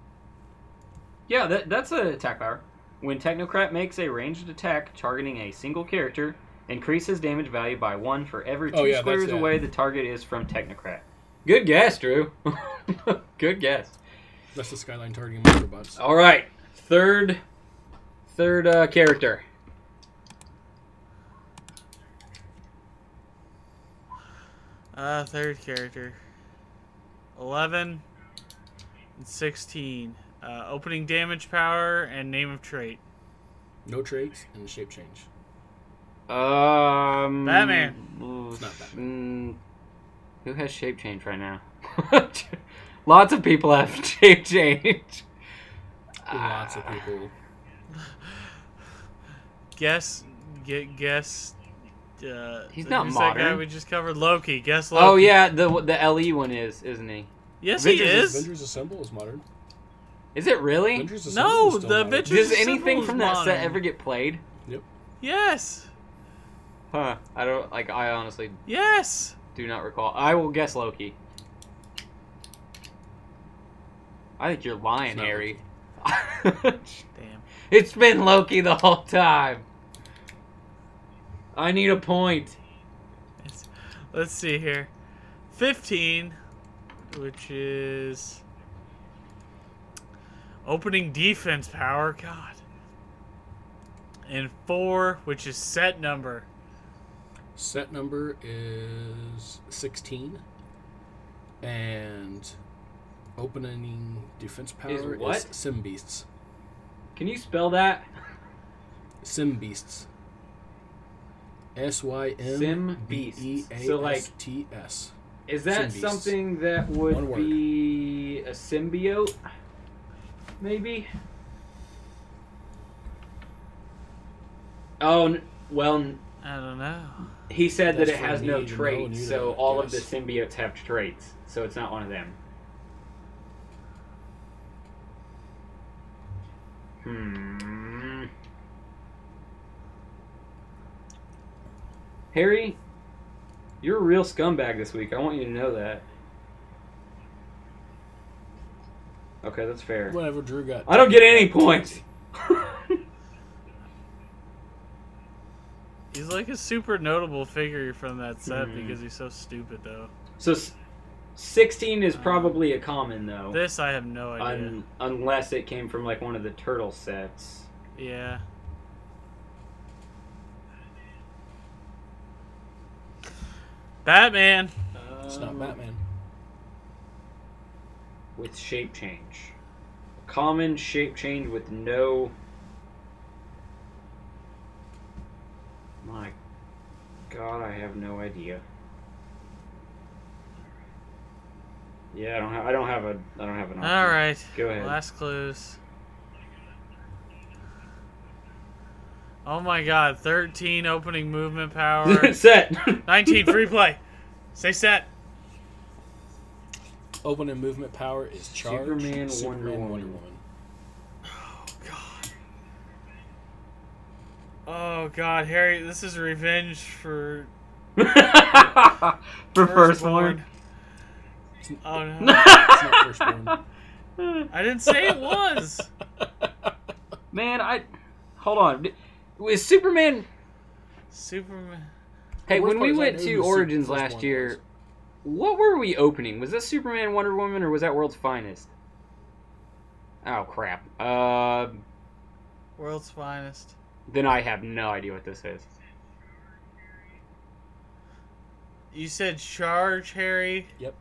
Yeah, that, that's a attack power. When Technocrat makes a ranged attack targeting a single character, increases damage value by one for every two
Oh, yeah,
squares away the target is from Technocrat. Good guess, Drew. Good guess.
that's the Skyline targeting microbots.
All right, third, third uh, character.
Uh, third character. 11 and 16. Uh, opening damage power and name of trait.
No traits and shape change.
Um,
Batman.
It's not Batman.
mm, who has shape change right now? Lots of people have shape change.
Lots of people.
Guess, get guess. Uh,
He's not
who's that guy
modern.
we just covered? Loki. Guess Loki.
Oh yeah, the the LE one is, isn't he?
Yes,
Avengers
he is.
Avengers Assemble is modern.
Is it really?
Avengers Assemble
No,
is still
the
modern.
Avengers-
Does
Assemble
anything
is
from that set ever get played? Yep.
Yes.
Huh. I don't like. I honestly
Yes.
do not recall. I will guess Loki. I think you're lying,
It's
Harry.
Damn.
it's been Loki the whole time. I need a point.
It's- let's see here. 15, which is opening defense power. God. And 4, which is set number.
Set number is 16. And opening defense power
what?
is Symbeasts.
Can you spell that?
Symbeasts. S Y M
Sim
B E
So, like-
S T S.
Is that
Symbeasts.
something that would be a symbiote? Maybe. Oh n- well, n-
I don't know.
he said that it
for
has
me
no
to know and
traits,
you
so
to
all of the
guess.
symbiotes have traits, so it's not one of them. Hmm. Harry, you're a real scumbag this week. I want you to know that. Okay, that's fair.
Whatever Drew got.
I don't get any points.
He's like a super notable figure from that set
Mhm.
because he's so stupid, though.
So s- 16 is probably a common though.
This I have no idea.
Un- unless it came from like one of the turtle sets.
yeah. Batman.
It's not
Um,
Batman.
With shape change. Common shape change with no. My God, I have no idea. Yeah, I don't have. I don't have a. I don't have an. Option.
All right.
Go ahead.
Last clues. Oh my god, 13 opening movement power.
Set.
19 free play. Say set.
Opening movement power is charge.
Superman,
Superman,
Wonder
Wonder
Woman.
Woman.
Oh god. Oh god, Harry, this is revenge for
For
Firstborn.
firstborn.
Oh no.
It's not firstborn.
I didn't say it was.
Man, I. Hold on. Was Superman.
Superman.
Hey, when we
part is I
went to Origins
first
last year, what were we opening? Was that Superman, Wonder Woman, or was that World's Finest? Oh, crap. Uh,
World's finest.
then I have no idea what this is.
You said charge, Harry.
Yep.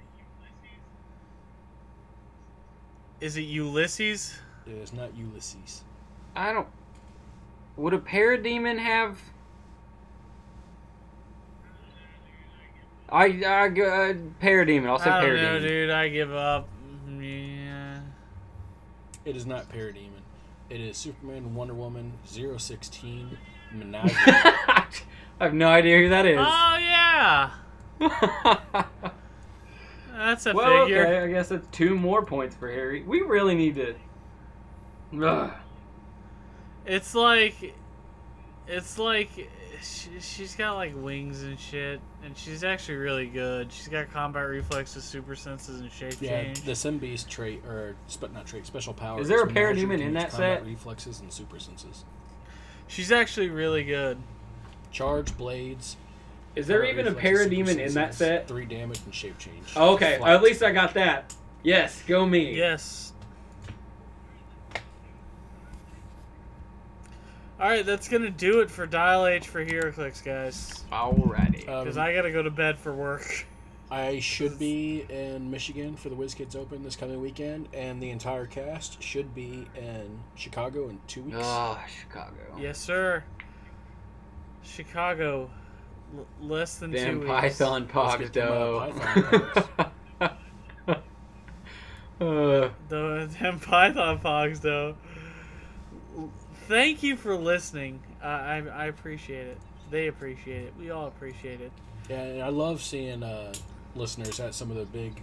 Is it Ulysses?
It is not Ulysses.
I don't. Would a parademon have. I, I, uh, parademon. I'll say
I don't know,
parademon.
dude. I give up. Yeah.
It is not Parademon. It is Superman, Wonder Woman, 016, Menagerie.
I have no idea who that is.
Oh yeah. That's a
well,
figure.
okay, I guess that's two more points for Harry. We really need to. Ugh.
It's like, it's like, she, she's got like wings and shit, and she's actually really good. She's got combat reflexes, super senses, and shape change.
yeah,
change.
the Symbeast trait, or sp- not trait, special power.
Is there a
Menagerie
Parademon in
use
that
combat
set?
Reflexes and super senses.
She's actually really good.
Charge blades.
Is there even a
reflexes, super
parademon in that set?
Three damage and shape change.
Oh, okay,
Flat.
at least I got that. Yes, go me.
Yes. All right, that's gonna do it for Dial H for HeroClix, guys.
Alrighty.
Um,
Because I gotta go to bed for work.
I should be in Michigan for the WizKids Open this coming weekend, and the entire cast should be in Chicago in two weeks.
Ah, Chicago.
Yes, sir. Chicago, l- less than two
Damn
weeks.
Python
Let's get them, uh,
Pogdo.
Python
uh,
The them Python Pogs, though. Thank you for listening. Uh, I I appreciate it. They appreciate it. We all appreciate it.
Yeah, and I love seeing uh, listeners at some of the big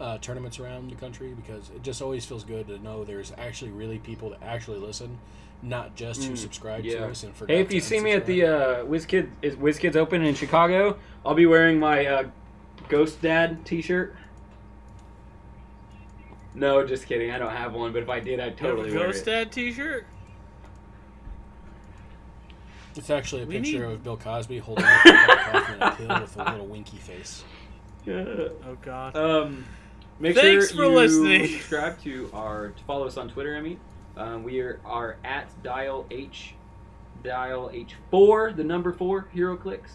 uh, tournaments around the country because it just always feels good to know there's actually really people that actually listen, not just who
Mm,
subscribe
yeah.
to us and forget.
hey, if you see me at the
unsubscribe.
uh, WizKid is WizKids Open in Chicago, I'll be wearing my uh, Ghost Dad T-shirt. No, just kidding. I don't have one, but if I did, I'd
You have
totally
a
wear
Ghost
it.
Dad T-shirt.
It's actually a
we
picture
need-
of Bill Cosby holding up a cup of coffee and a pill with a little winky face. Yeah.
Oh God.
Um, make
Thanks
sure
for
you
listening.
subscribe to our to follow us on Twitter. I mean, um, we are, are at dial h dial h four the number four HeroClix.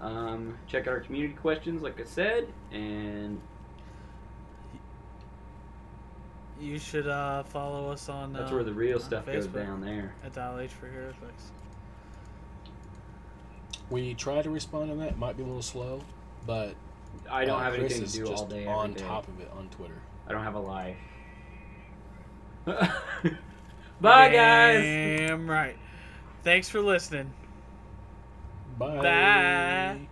Um, check out our community questions, like I said, and
You should uh, follow us on.
that's
uh,
where the real
on
stuff goes down there.
At Dial H for HeroClix.
We try to respond on that. It might be a little slow, but
I don't
uh,
have
Chris
anything to do
just
all day. every
on
day.
top of it on Twitter.
I don't have a life. Bye, guys.
Damn right. Thanks for listening.
Bye.
Bye.